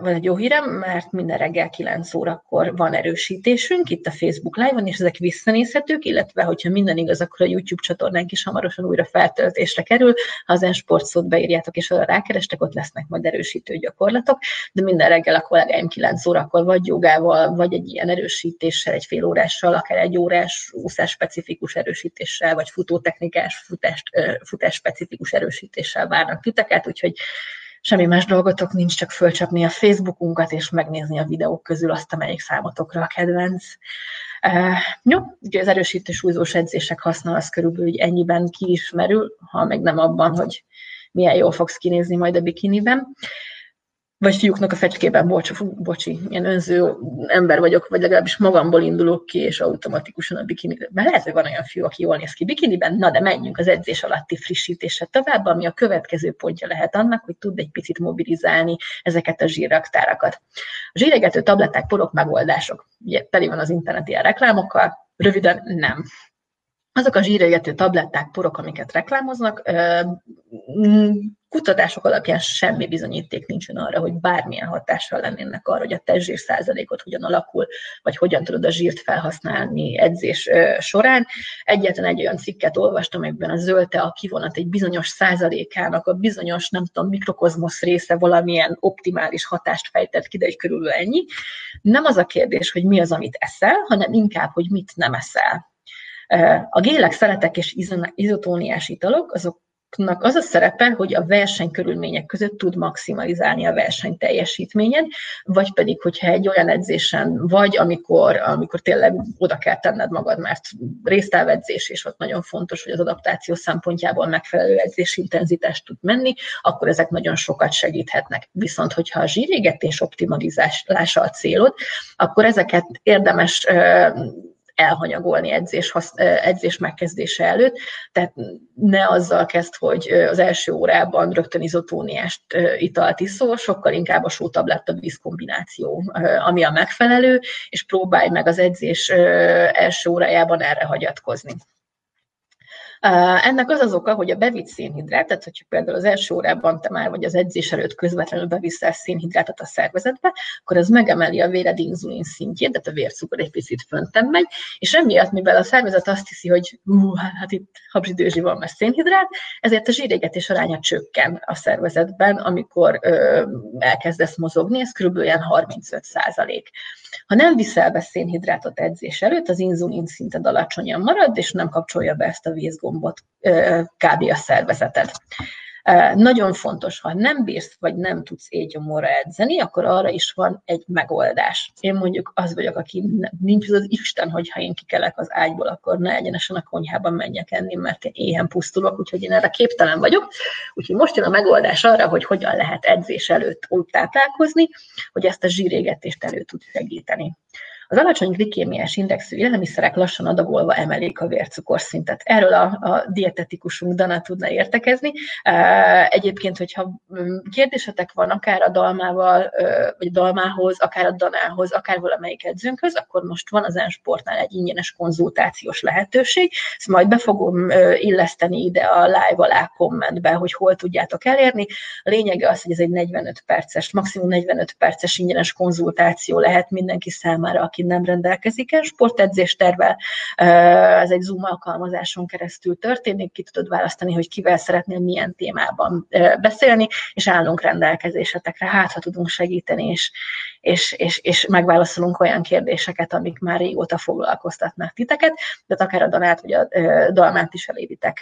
van egy jó hírem, mert minden reggel 9 órakor van erősítésünk itt a Facebook Live-on, és ezek visszanézhetők, illetve hogyha minden igaz, akkor a YouTube csatornánk is hamarosan újra feltöltésre kerül. Ha az sportszót beírjátok, és arra rákerestek, ott lesznek majd erősítő gyakorlatok, de minden reggel a kollégáim 9 órakor vagy jogával, vagy egy ilyen erősítéssel, egy fél órással, akár egy órás úszás specifikus erősítéssel, vagy futótechnikás futás, futás specifikus erősítéssel várnak titeket, úgyhogy semmi más dolgotok nincs, csak fölcsapni a Facebookunkat, és megnézni a videók közül azt, amelyik számotokra a kedvenc. Uh, jó, ugye az erősítő súlyzós edzések haszna az körülbelül ennyiben kiismerül, ha meg nem abban, hogy milyen jól fogsz kinézni majd a bikiniben vagy fiúknak a fecskében, bocs, bocsi, ilyen önző ember vagyok, vagy legalábbis magamból indulok ki, és automatikusan a bikini. Mert lehet, hogy van olyan fiú, aki jól néz ki bikiniben, na de menjünk az edzés alatti frissítése tovább, ami a következő pontja lehet annak, hogy tud egy picit mobilizálni ezeket a zsírraktárakat. A zsíregető tabletták, porok, megoldások. Ugye teli van az internet ilyen reklámokkal, röviden nem. Azok a zsírégető tabletták, porok, amiket reklámoznak, kutatások alapján semmi bizonyíték nincsen arra, hogy bármilyen hatással lennének arra, hogy a testzsír százalékot hogyan alakul, vagy hogyan tudod a zsírt felhasználni edzés során. Egyetlen egy olyan cikket olvastam, amiben a zöldte a kivonat egy bizonyos százalékának a bizonyos, nem tudom, mikrokozmosz része valamilyen optimális hatást fejtett ki, de egy körülbelül ennyi. Nem az a kérdés, hogy mi az, amit eszel, hanem inkább, hogy mit nem eszel. A gélek, szeretek és izotóniás italok, azok az a szerepe, hogy a verseny körülmények között tud maximalizálni a verseny teljesítményed, vagy pedig, hogyha egy olyan edzésen vagy, amikor, amikor tényleg oda kell tenned magad, mert résztávedzés, és ott nagyon fontos, hogy az adaptáció szempontjából megfelelő edzés intenzitást tud menni, akkor ezek nagyon sokat segíthetnek. Viszont, hogyha a zsírégetés optimalizálása a célod, akkor ezeket érdemes elhanyagolni edzés, edzés megkezdése előtt, tehát ne azzal kezd, hogy az első órában rögtön izotóniást italt iszol, sokkal inkább a sótabletta víz kombináció, ami a megfelelő, és próbálj meg az edzés első órájában erre hagyatkozni. Ennek az az oka, hogy a bevitt szénhidrát, tehát hogyha például az első órában te már vagy az edzés előtt közvetlenül beviszel szénhidrátot a szervezetbe, akkor az megemeli a véred inzulin szintjét, tehát a vércukor egy picit föntem megy, és emiatt, mivel a szervezet azt hiszi, hogy hú, hát itt habzsidőzsi van, mert szénhidrát, ezért a zsírégetés aránya csökken a szervezetben, amikor ö, elkezdesz mozogni, ez kb. 35 százalék. Ha nem viszel be szénhidrátot edzés előtt, az inzulin szinted alacsonyan marad, és nem kapcsolja be ezt a vízgombot kb. a szervezeted. Nagyon fontos, ha nem bírsz, vagy nem tudsz éjgyomorra edzeni, akkor arra is van egy megoldás. Én mondjuk az vagyok, aki nincs az, Isten, hogy ha én kikelek az ágyból, akkor ne egyenesen a konyhában menjek enni, mert éhen pusztulok, úgyhogy én erre képtelen vagyok. Úgyhogy most jön a megoldás arra, hogy hogyan lehet edzés előtt úgy táplálkozni, hogy ezt a zsírégetést elő tud segíteni. Az alacsony glikémiás indexű élelmiszerek lassan adagolva emelik a vércukorszintet. Erről a, a dietetikusunk Dana tudna értekezni. Egyébként, hogyha mm, kérdésetek van akár a dalmával, vagy dalmához, akár a Danához, akár valamelyik edzőnkhöz, akkor most van az Ensportnál egy ingyenes konzultációs lehetőség. Ezt majd be fogom illeszteni ide a live alá kommentbe, hogy hol tudjátok elérni. A lényege az, hogy ez egy 45 perces, maximum 45 perces ingyenes konzultáció lehet mindenki számára, aki aki nem rendelkezik el sportedzés tervel. Ez egy Zoom alkalmazáson keresztül történik, ki tudod választani, hogy kivel szeretnél milyen témában beszélni, és állunk rendelkezésetekre, hát ha tudunk segíteni, és, és, és, és megválaszolunk olyan kérdéseket, amik már régóta foglalkoztatnak titeket, de akár a Danát vagy a Dalmát is elévitek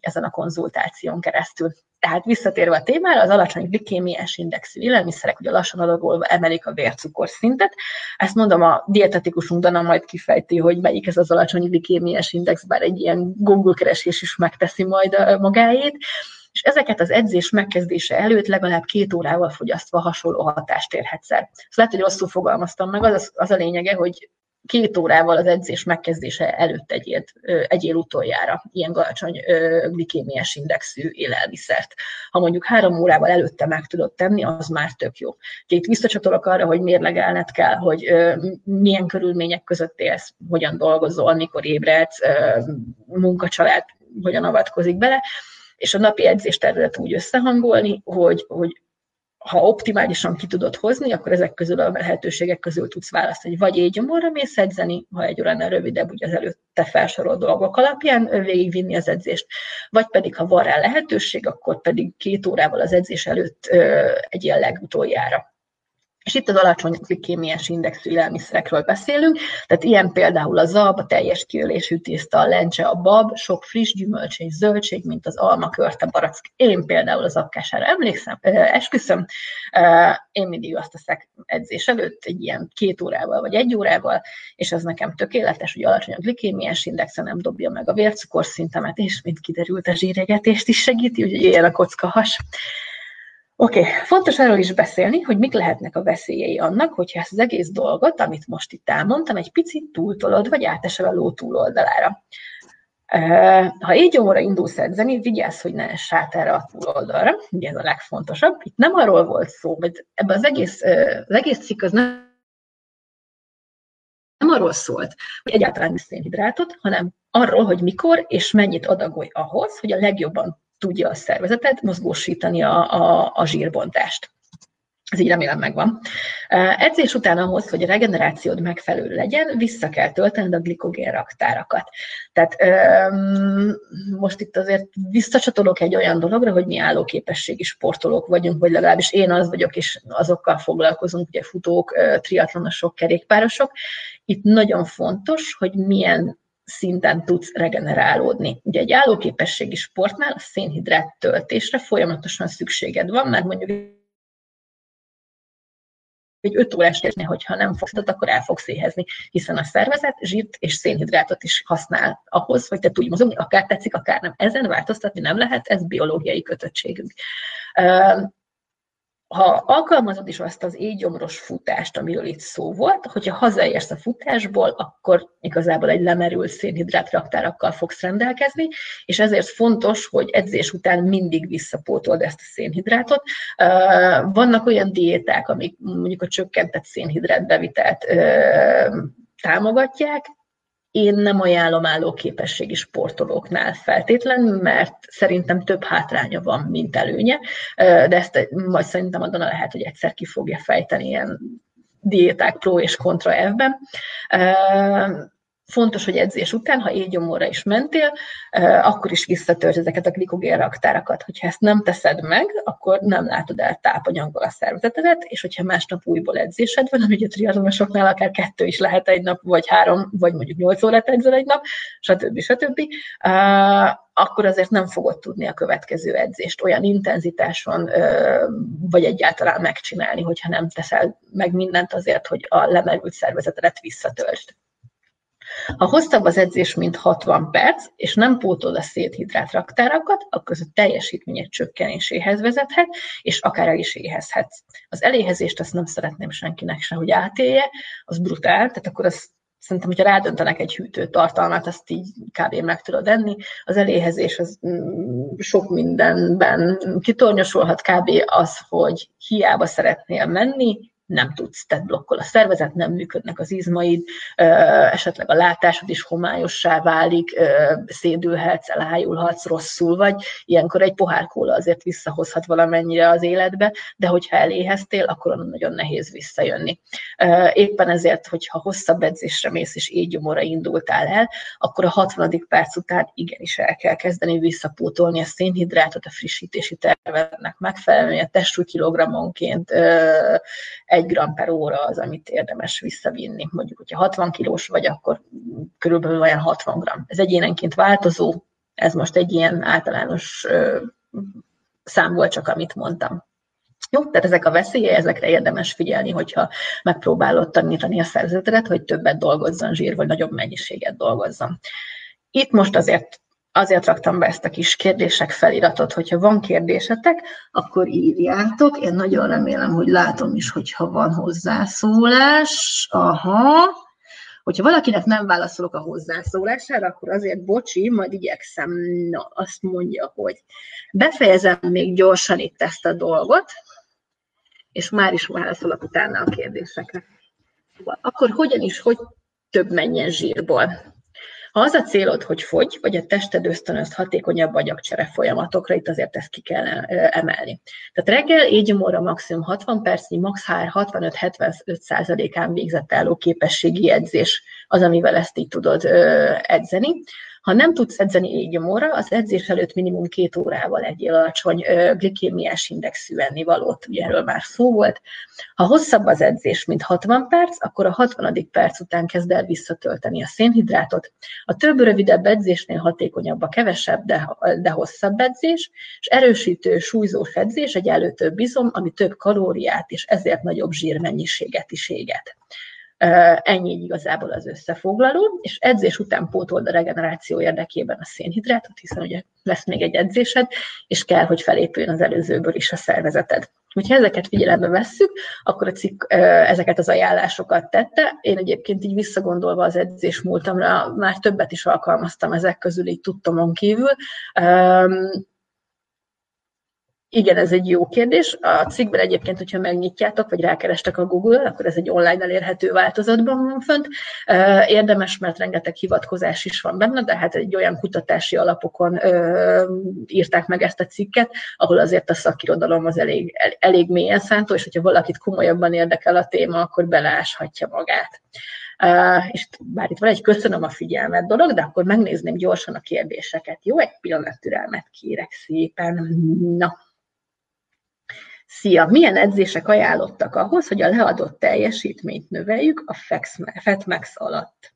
ezen a konzultáción keresztül. Tehát visszatérve a témára, az alacsony glikémiás indexű élelmiszerek ugye lassan adagolva emelik a vércukor szintet. Ezt mondom, a dietetikusunk Dana majd kifejti, hogy melyik ez az alacsony glikémiás index, bár egy ilyen Google keresés is megteszi majd a magáét és ezeket az edzés megkezdése előtt legalább két órával fogyasztva hasonló hatást érhetsz el. Szóval lehet, hogy rosszul fogalmaztam meg, az, az a lényege, hogy két órával az edzés megkezdése előtt egyél, egyél utoljára ilyen alacsony glikémiás indexű élelmiszert. Ha mondjuk három órával előtte meg tudod tenni, az már tök jó. itt visszacsatolok arra, hogy mérlegelned kell, hogy milyen körülmények között élsz, hogyan dolgozol, mikor ébredsz, munkacsalád hogyan avatkozik bele, és a napi edzéstervedet úgy összehangolni, hogy, hogy ha optimálisan ki tudod hozni, akkor ezek közül a lehetőségek közül tudsz választani. Vagy egy gyomorra mész edzeni, ha egy óránál rövidebb, ugye az előtte felsorolt dolgok alapján végigvinni az edzést. Vagy pedig, ha van rá lehetőség, akkor pedig két órával az edzés előtt egy ilyen legutoljára és itt az alacsony glikémiás indexű élelmiszerekről beszélünk, tehát ilyen például a zab, a teljes kiölésű tészta, a lencse, a bab, sok friss gyümölcs és zöldség, mint az alma, körte, barack. Én például az apkására emlékszem, esküszöm, én mindig azt teszek edzés előtt, egy ilyen két órával vagy egy órával, és az nekem tökéletes, hogy alacsony a glikémiás indexe nem dobja meg a vércukorszintemet, és mint kiderült, a zsíregetést is segíti, úgyhogy ilyen a kocka has. Oké, okay. fontos arról is beszélni, hogy mik lehetnek a veszélyei annak, hogyha ezt az egész dolgot, amit most itt elmondtam, egy picit túltolod, vagy átesel a ló túloldalára. Ha így óra indulsz edzeni, vigyázz, hogy ne ess erre a túloldalra, ugye ez a legfontosabb. Itt nem arról volt szó, hogy ebben az egész, az egész cikk az nem, nem arról szólt, hogy egyáltalán szénhidrátot, hanem arról, hogy mikor és mennyit adagolj ahhoz, hogy a legjobban tudja a szervezetet mozgósítani a, a, a zsírbontást. Ez így remélem megvan. Edzés után ahhoz, hogy a regenerációd megfelelő legyen, vissza kell töltened a glikogén raktárakat. Tehát most itt azért visszacsatolok egy olyan dologra, hogy mi állóképességi sportolók vagyunk, vagy legalábbis én az vagyok, és azokkal foglalkozunk, ugye futók, triatlonosok, kerékpárosok. Itt nagyon fontos, hogy milyen szinten tudsz regenerálódni. Ugye egy állóképességi sportnál a szénhidrát töltésre folyamatosan szükséged van, mert mondjuk egy 5 órás testnél, hogyha nem fogsz, akkor el fogsz éhezni, hiszen a szervezet zsírt és szénhidrátot is használ ahhoz, hogy te tudj mozogni, akár tetszik, akár nem. Ezen változtatni nem lehet, ez biológiai kötöttségünk ha alkalmazod is azt az égyomros futást, amiről itt szó volt, hogyha hazaérsz a futásból, akkor igazából egy lemerült szénhidrát raktárakkal fogsz rendelkezni, és ezért fontos, hogy edzés után mindig visszapótold ezt a szénhidrátot. Vannak olyan diéták, amik mondjuk a csökkentett szénhidrát bevitelt támogatják, én nem ajánlom állóképességi sportolóknál feltétlen, mert szerintem több hátránya van, mint előnye, de ezt majd szerintem a Dana lehet, hogy egyszer ki fogja fejteni ilyen diéták pro és kontra ebben. Fontos, hogy edzés után, ha éjgyomorra is mentél, akkor is visszatölt ezeket a glikogén raktárakat. Hogyha ezt nem teszed meg, akkor nem látod el tápanyagból a szervezetedet, és hogyha másnap újból edzésed van, ami a triatlonosoknál akár kettő is lehet egy nap, vagy három, vagy mondjuk nyolc órát edzel egy nap, stb. stb., akkor azért nem fogod tudni a következő edzést olyan intenzitáson, vagy egyáltalán megcsinálni, hogyha nem teszel meg mindent azért, hogy a lemerült szervezetedet visszatöltsd. Ha hosszabb az edzés, mint 60 perc, és nem pótol a széthidrát raktárakat, akkor a teljesítmények csökkenéséhez vezethet, és akár el is éhezhetsz. Az eléhezést azt nem szeretném senkinek se, hogy átélje, az brutál, tehát akkor az szerintem, hogyha rádöntenek egy hűtő tartalmát, azt így kb. meg tudod enni. Az eléhezés az mm, sok mindenben kitornyosulhat kb. az, hogy hiába szeretnél menni, nem tudsz, tehát blokkol a szervezet, nem működnek az izmaid, esetleg a látásod is homályossá válik, szédülhetsz, elájulhatsz, rosszul vagy. Ilyenkor egy pohár kóla azért visszahozhat valamennyire az életbe, de hogyha eléheztél, akkor nagyon nehéz visszajönni. Éppen ezért, hogyha hosszabb edzésre mész és éjgyomorra indultál el, akkor a 60. perc után igenis el kell kezdeni visszapótolni a szénhidrátot a frissítési tervednek megfelelően, a testsúly kilogrammonként egy gram per óra az, amit érdemes visszavinni. Mondjuk, hogyha 60 kilós vagy, akkor körülbelül olyan 60 gram. Ez egyénenként változó, ez most egy ilyen általános szám volt csak, amit mondtam. Jó, tehát ezek a veszélye, ezekre érdemes figyelni, hogyha megpróbálod tanítani a szervezetet, hogy többet dolgozzon zsír, vagy nagyobb mennyiséget dolgozzon. Itt most azért azért raktam be ezt a kis kérdések feliratot, hogyha van kérdésetek, akkor írjátok. Én nagyon remélem, hogy látom is, hogyha van hozzászólás. Aha. Hogyha valakinek nem válaszolok a hozzászólására, akkor azért bocsi, majd igyekszem. No, azt mondja, hogy befejezem még gyorsan itt ezt a dolgot, és már is válaszolok utána a kérdésekre. Akkor hogyan is, hogy több menjen zsírból? Ha az a célod, hogy fogy, vagy a tested ösztönözt hatékonyabb agyagcsere folyamatokra, itt azért ezt ki kell emelni. Tehát reggel éjgyomorra maximum 60 percnyi, max. 65-75% án végzett álló képességi edzés az, amivel ezt így tudod edzeni. Ha nem tudsz edzeni éjgyomorra, az edzés előtt minimum két órával egyél alacsony glikémiás indexű ennivalót, ugye erről már szó volt. Ha hosszabb az edzés, mint 60 perc, akkor a 60. perc után kezd el visszatölteni a szénhidrátot. A több rövidebb edzésnél hatékonyabb a kevesebb, de, de hosszabb edzés, és erősítő, súlyzós edzés egy előtöbb bizom, ami több kalóriát és ezért nagyobb zsírmennyiséget is éget. Ennyi igazából az összefoglaló, és edzés után pótold a regeneráció érdekében a szénhidrátot, hiszen ugye lesz még egy edzésed, és kell, hogy felépüljön az előzőből is a szervezeted. Hogyha ezeket figyelembe vesszük, akkor a cikk ezeket az ajánlásokat tette. Én egyébként így visszagondolva az edzés múltamra már többet is alkalmaztam ezek közül, így tudtomon kívül igen, ez egy jó kérdés. A cikkben egyébként, hogyha megnyitjátok, vagy rákerestek a Google, akkor ez egy online elérhető változatban van fönt. Érdemes, mert rengeteg hivatkozás is van benne, de hát egy olyan kutatási alapokon írták meg ezt a cikket, ahol azért a szakirodalom az elég, elég mélyen szántó, és hogyha valakit komolyabban érdekel a téma, akkor beleáshatja magát. Uh, és bár itt van egy köszönöm a figyelmet dolog, de akkor megnézném gyorsan a kérdéseket. Jó, egy pillanat türelmet kérek szépen. Na, Szia! Milyen edzések ajánlottak ahhoz, hogy a leadott teljesítményt növeljük a FatMax alatt?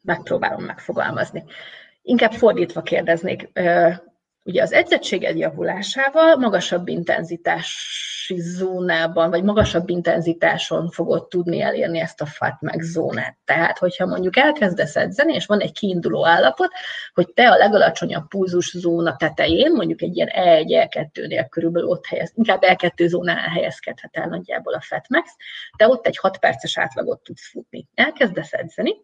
Megpróbálom megfogalmazni. Inkább fordítva kérdeznék. Ugye az edzettséged javulásával magasabb intenzitási zónában, vagy magasabb intenzitáson fogod tudni elérni ezt a fatmax zónát. Tehát, hogyha mondjuk elkezdesz edzeni, és van egy kiinduló állapot, hogy te a legalacsonyabb pulzus zóna tetején, mondjuk egy ilyen E1, E2-nél körülbelül ott helyez, inkább E2 zónánál helyezkedhet el nagyjából a fatmax, te ott egy 6 perces átlagot tudsz futni. Elkezdesz edzeni,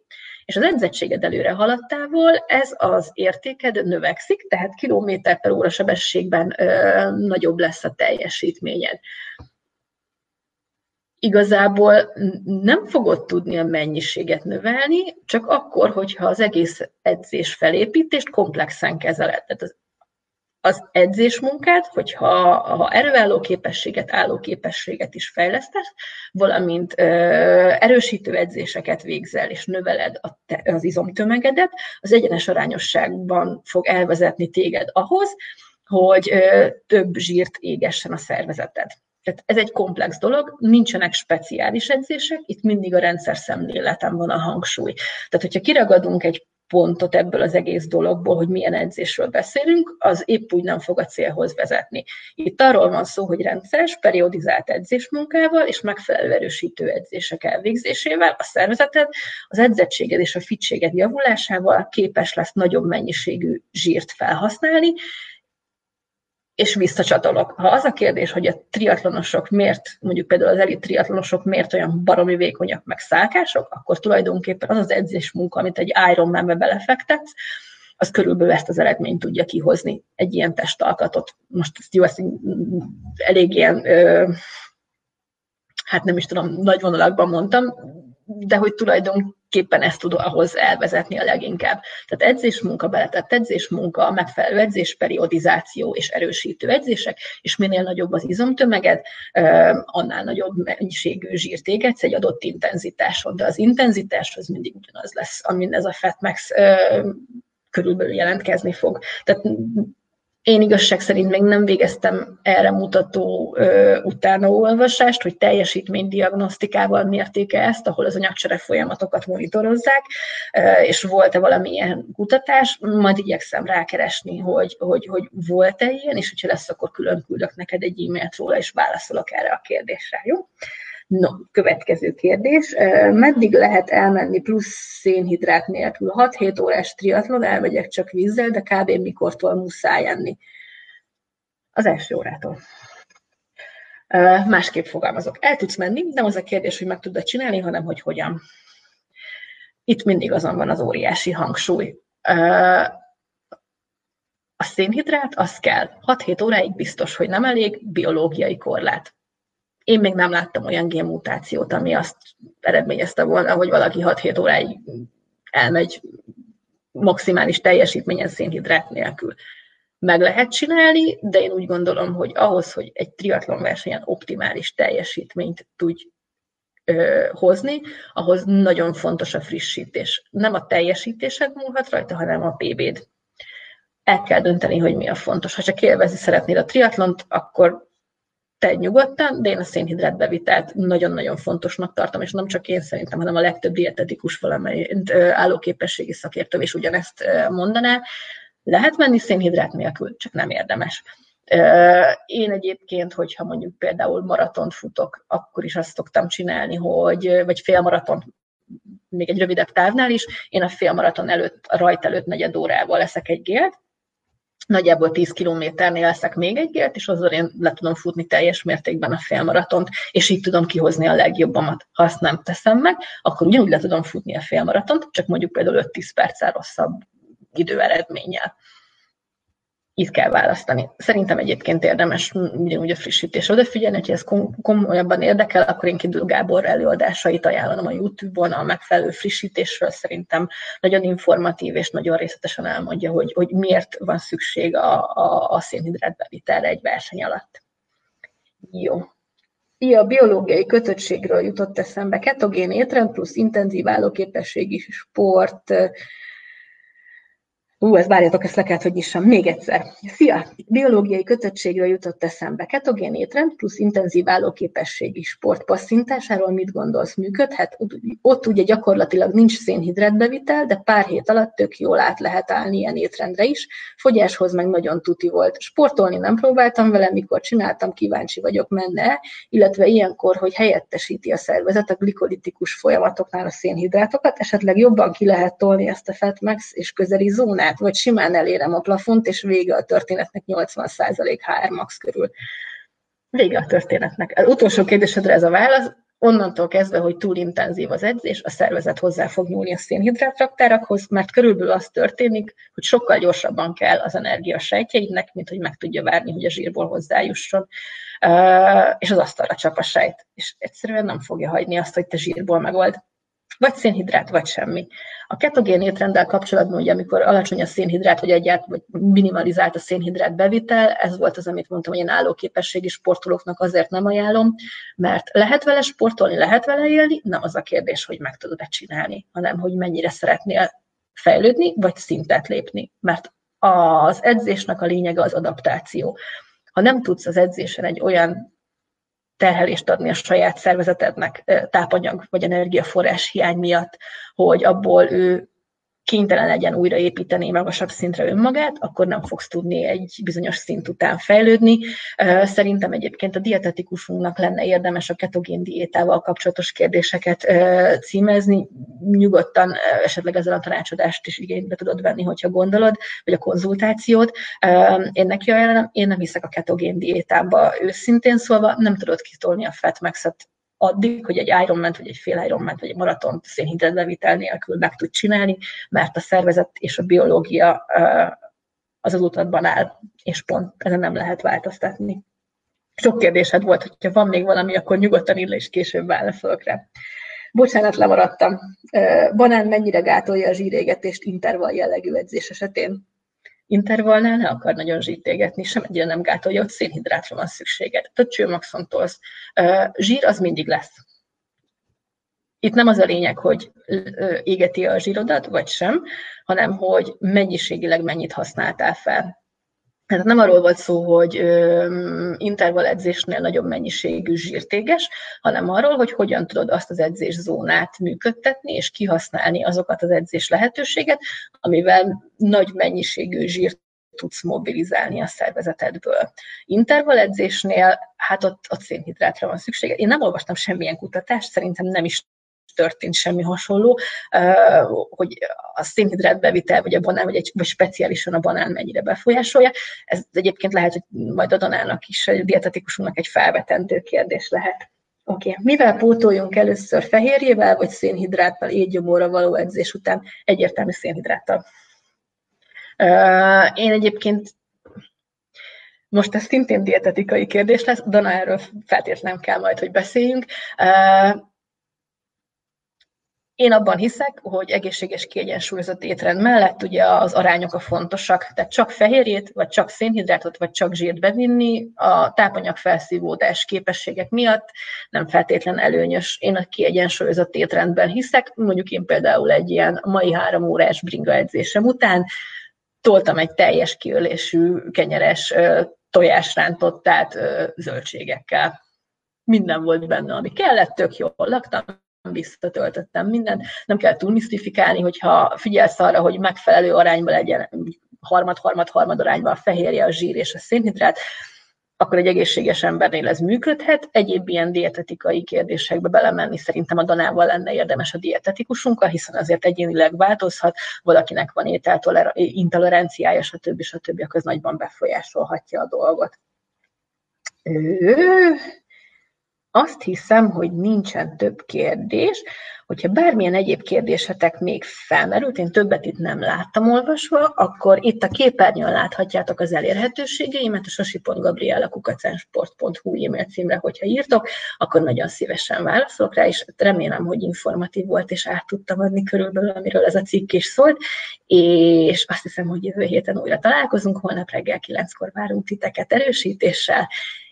és az edzettséged előre haladtával ez az értéked növekszik, tehát kilométer per óra sebességben ö, nagyobb lesz a teljesítményed. Igazából nem fogod tudni a mennyiséget növelni, csak akkor, hogyha az egész edzés felépítést komplexen kezeled. Tehát az az edzésmunkát, hogyha ha erőálló képességet, álló képességet is fejlesztesz, valamint ö, erősítő edzéseket végzel és növeled a te, az izomtömegedet, az egyenes arányosságban fog elvezetni téged ahhoz, hogy ö, több zsírt égessen a szervezeted. Tehát ez egy komplex dolog, nincsenek speciális edzések, itt mindig a rendszer szemléleten van a hangsúly. Tehát, hogyha kiragadunk egy pontot ebből az egész dologból, hogy milyen edzésről beszélünk, az épp úgy nem fog a célhoz vezetni. Itt arról van szó, hogy rendszeres, periodizált edzésmunkával és megfelelő erősítő edzések elvégzésével a szervezeted az edzettséged és a fitséged javulásával képes lesz nagyobb mennyiségű zsírt felhasználni, és visszacsatolok. Ha az a kérdés, hogy a triatlonosok miért, mondjuk például az elit triatlonosok miért olyan baromi vékonyak, meg szálkások, akkor tulajdonképpen az az edzés munka, amit egy Ironman-be belefektetsz, az körülbelül ezt az eredményt tudja kihozni, egy ilyen testalkatot. Most ezt jó, ezt elég ilyen, ö, hát nem is tudom, nagy vonalakban mondtam, de hogy tulajdonképpen ezt tud ahhoz elvezetni a leginkább. Tehát edzésmunka, beletett edzésmunka, megfelelő edzésperiodizáció és erősítő edzések, és minél nagyobb az izomtömeged, annál nagyobb mennyiségű zsírt égetsz egy adott intenzitáson. De az intenzitás az mindig ugyanaz lesz, amin ez a FatMax körülbelül jelentkezni fog. Tehát én igazság szerint még nem végeztem erre mutató ö, utánaolvasást, hogy teljesítménydiagnosztikával mértéke ezt, ahol az anyagcsere folyamatokat monitorozzák, ö, és volt-e valamilyen kutatás, majd igyekszem rákeresni, hogy, hogy, hogy volt-e ilyen, és hogyha lesz, akkor külön küldök neked egy e-mailt róla, és válaszolok erre a kérdésre, jó? No, következő kérdés. Meddig lehet elmenni plusz szénhidrát nélkül? 6-7 órás triatlon, elmegyek csak vízzel, de kb. mikortól muszáj enni? Az első órától. Másképp fogalmazok. El tudsz menni, nem az a kérdés, hogy meg tudod csinálni, hanem hogy hogyan. Itt mindig azon van az óriási hangsúly. A szénhidrát, az kell. 6-7 óráig biztos, hogy nem elég, biológiai korlát én még nem láttam olyan génmutációt, ami azt eredményezte volna, hogy valaki 6-7 óráig elmegy maximális teljesítményen szénhidrát nélkül. Meg lehet csinálni, de én úgy gondolom, hogy ahhoz, hogy egy triatlon versenyen optimális teljesítményt tudj ö, hozni, ahhoz nagyon fontos a frissítés. Nem a teljesítésed múlhat rajta, hanem a PB-d. El kell dönteni, hogy mi a fontos. Ha csak élvezni szeretnéd a triatlont, akkor te nyugodtan, de én a szénhidrátbevitelt nagyon-nagyon fontosnak tartom, és nem csak én szerintem, hanem a legtöbb dietetikus valamelyint állóképességi szakértő is ugyanezt mondaná. Lehet menni szénhidrát nélkül, csak nem érdemes. Én egyébként, hogyha mondjuk például maratont futok, akkor is azt szoktam csinálni, hogy, vagy félmaraton, még egy rövidebb távnál is, én a félmaraton előtt, a rajt előtt negyed órával leszek egy gélt, nagyjából 10 kilométernél leszek még egy gélt, és azzal én le tudom futni teljes mértékben a félmaratont, és így tudom kihozni a legjobbamat. Ha azt nem teszem meg, akkor ugyanúgy le tudom futni a félmaratont, csak mondjuk például 5-10 perccel rosszabb időeredménnyel itt kell választani. Szerintem egyébként érdemes ugyanúgy a frissítésre odafigyelni, hogy ez komolyabban érdekel, akkor én Kindl Gábor előadásait ajánlom a YouTube-on, a megfelelő frissítésről szerintem nagyon informatív és nagyon részletesen elmondja, hogy, hogy miért van szükség a, a, a szénhidrát bevitelre egy verseny alatt. Jó. Ja, a biológiai kötöttségről jutott eszembe. Ketogén étrend plusz intenzív állóképességi sport, Ú, ez várjatok, ezt le kellett, hogy nyissam. Még egyszer. Szia! Biológiai kötöttségről jutott eszembe. Ketogén étrend plusz intenzív állóképességi sport passzintásáról mit gondolsz? Működhet? Ott ugye gyakorlatilag nincs szénhidrátbevitel, de pár hét alatt tök jól át lehet állni ilyen étrendre is. Fogyáshoz meg nagyon tuti volt. Sportolni nem próbáltam vele, mikor csináltam, kíváncsi vagyok, menne illetve ilyenkor, hogy helyettesíti a szervezet a glikolitikus folyamatoknál a szénhidrátokat, esetleg jobban ki lehet tolni ezt a fatmax és közeli zónát át, vagy simán elérem a plafont, és vége a történetnek 80% HR max körül. Vége a történetnek. Az utolsó kérdésedre ez a válasz, onnantól kezdve, hogy túl intenzív az edzés, a szervezet hozzá fog nyúlni a szénhidrátraktárakhoz, mert körülbelül az történik, hogy sokkal gyorsabban kell az energia sejtjeidnek, mint hogy meg tudja várni, hogy a zsírból hozzájusson, és az asztalra csap a sejt. És egyszerűen nem fogja hagyni azt, hogy te zsírból megold. Vagy szénhidrát, vagy semmi. A ketogén étrenddel kapcsolatban, ugye, amikor alacsony a szénhidrát, vagy egyáltalán vagy minimalizált a szénhidrát bevitel, ez volt az, amit mondtam, hogy én állóképességi sportolóknak azért nem ajánlom, mert lehet vele sportolni, lehet vele élni, nem az a kérdés, hogy meg tudod-e csinálni, hanem hogy mennyire szeretnél fejlődni, vagy szintet lépni. Mert az edzésnek a lényege az adaptáció. Ha nem tudsz az edzésen egy olyan terhelést adni a saját szervezetednek tápanyag vagy energiaforrás hiány miatt, hogy abból ő kénytelen legyen újraépíteni magasabb szintre önmagát, akkor nem fogsz tudni egy bizonyos szint után fejlődni. Szerintem egyébként a dietetikusunknak lenne érdemes a ketogén diétával kapcsolatos kérdéseket címezni. Nyugodtan esetleg ezzel a tanácsadást is igénybe tudod venni, hogyha gondolod, vagy a konzultációt. Én neki ajánlom, én nem hiszek a ketogén diétába őszintén szólva, nem tudod kitolni a fatmax-et addig, hogy egy Ironman, vagy egy fél Ironman, vagy egy maraton szénhidratbevitel nélkül meg tud csinálni, mert a szervezet és a biológia az az utatban áll, és pont ezen nem lehet változtatni. Sok kérdésed volt, hogyha van még valami, akkor nyugodtan írj és később válaszolok rá. Bocsánat, lemaradtam. Banán mennyire gátolja a zsírégetést intervall jellegű edzés esetén? Intervallnál ne akar nagyon zsítégetni, sem egyre nem gátolja, ott szénhidrátra van szükséged. Tehát csőmaxon tolsz. Zsír az mindig lesz. Itt nem az a lényeg, hogy égeti a zsírodat, vagy sem, hanem hogy mennyiségileg mennyit használtál fel. Tehát nem arról volt szó, hogy intervall edzésnél nagyobb mennyiségű zsírtéges, hanem arról, hogy hogyan tudod azt az edzészónát működtetni, és kihasználni azokat az edzés lehetőséget, amivel nagy mennyiségű zsírt tudsz mobilizálni a szervezetedből. Intervall edzésnél, hát ott, ott szénhidrátra van szüksége. Én nem olvastam semmilyen kutatást, szerintem nem is történt semmi hasonló, hogy a szénhidrát bevitel, vagy a banán, vagy, egy, vagy speciálisan a banán mennyire befolyásolja. Ez egyébként lehet, hogy majd a Danának is, a dietetikusunknak egy felvetendő kérdés lehet. Oké, okay. mivel pótoljunk először fehérjével, vagy szénhidráttal étgyomóra való edzés után? Egyértelmű szénhidráttal. Én egyébként most ez szintén dietetikai kérdés lesz, Dana erről feltétlenül kell majd, hogy beszéljünk. Én abban hiszek, hogy egészséges kiegyensúlyozott étrend mellett ugye az arányok a fontosak, tehát csak fehérjét, vagy csak szénhidrátot, vagy csak zsírt bevinni a tápanyag felszívódás képességek miatt nem feltétlen előnyös. Én a kiegyensúlyozott étrendben hiszek, mondjuk én például egy ilyen mai három órás bringa edzésem után toltam egy teljes kiölésű kenyeres tojásrántottát zöldségekkel. Minden volt benne, ami kellett, tök jól laktam, visszatöltöttem mindent, nem kell túl misztifikálni, hogyha figyelsz arra, hogy megfelelő arányban legyen harmad-harmad-harmad arányban a fehérje, a zsír és a szénhidrát, akkor egy egészséges embernél ez működhet. Egyéb ilyen dietetikai kérdésekbe belemenni szerintem a Danával lenne érdemes a dietetikusunkkal, hiszen azért egyénileg változhat, valakinek van ételtoleranciája, stb. stb. az nagyban befolyásolhatja a dolgot. Azt hiszem, hogy nincsen több kérdés. Hogyha bármilyen egyéb kérdésetek még felmerült, én többet itt nem láttam olvasva, akkor itt a képernyőn láthatjátok az elérhetőségeimet, a sasi.gabrielakukacánsport.hu e-mail címre, hogyha írtok, akkor nagyon szívesen válaszolok rá, és remélem, hogy informatív volt, és át tudtam adni körülbelül, amiről ez a cikk is szólt, és azt hiszem, hogy jövő héten újra találkozunk, holnap reggel kilenckor várunk titeket erősítéssel,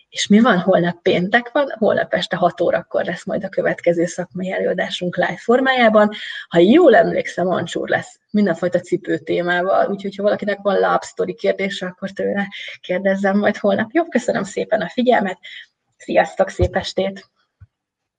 és mi van? Holnap péntek van, holnap este 6 órakor lesz majd a következő szakmai előadásunk live formájában. Ha jól emlékszem, Ancsúr lesz mindenfajta cipő témával, úgyhogy ha valakinek van love story kérdése, akkor tőle kérdezzem majd holnap. Jó, köszönöm szépen a figyelmet, sziasztok, szép estét!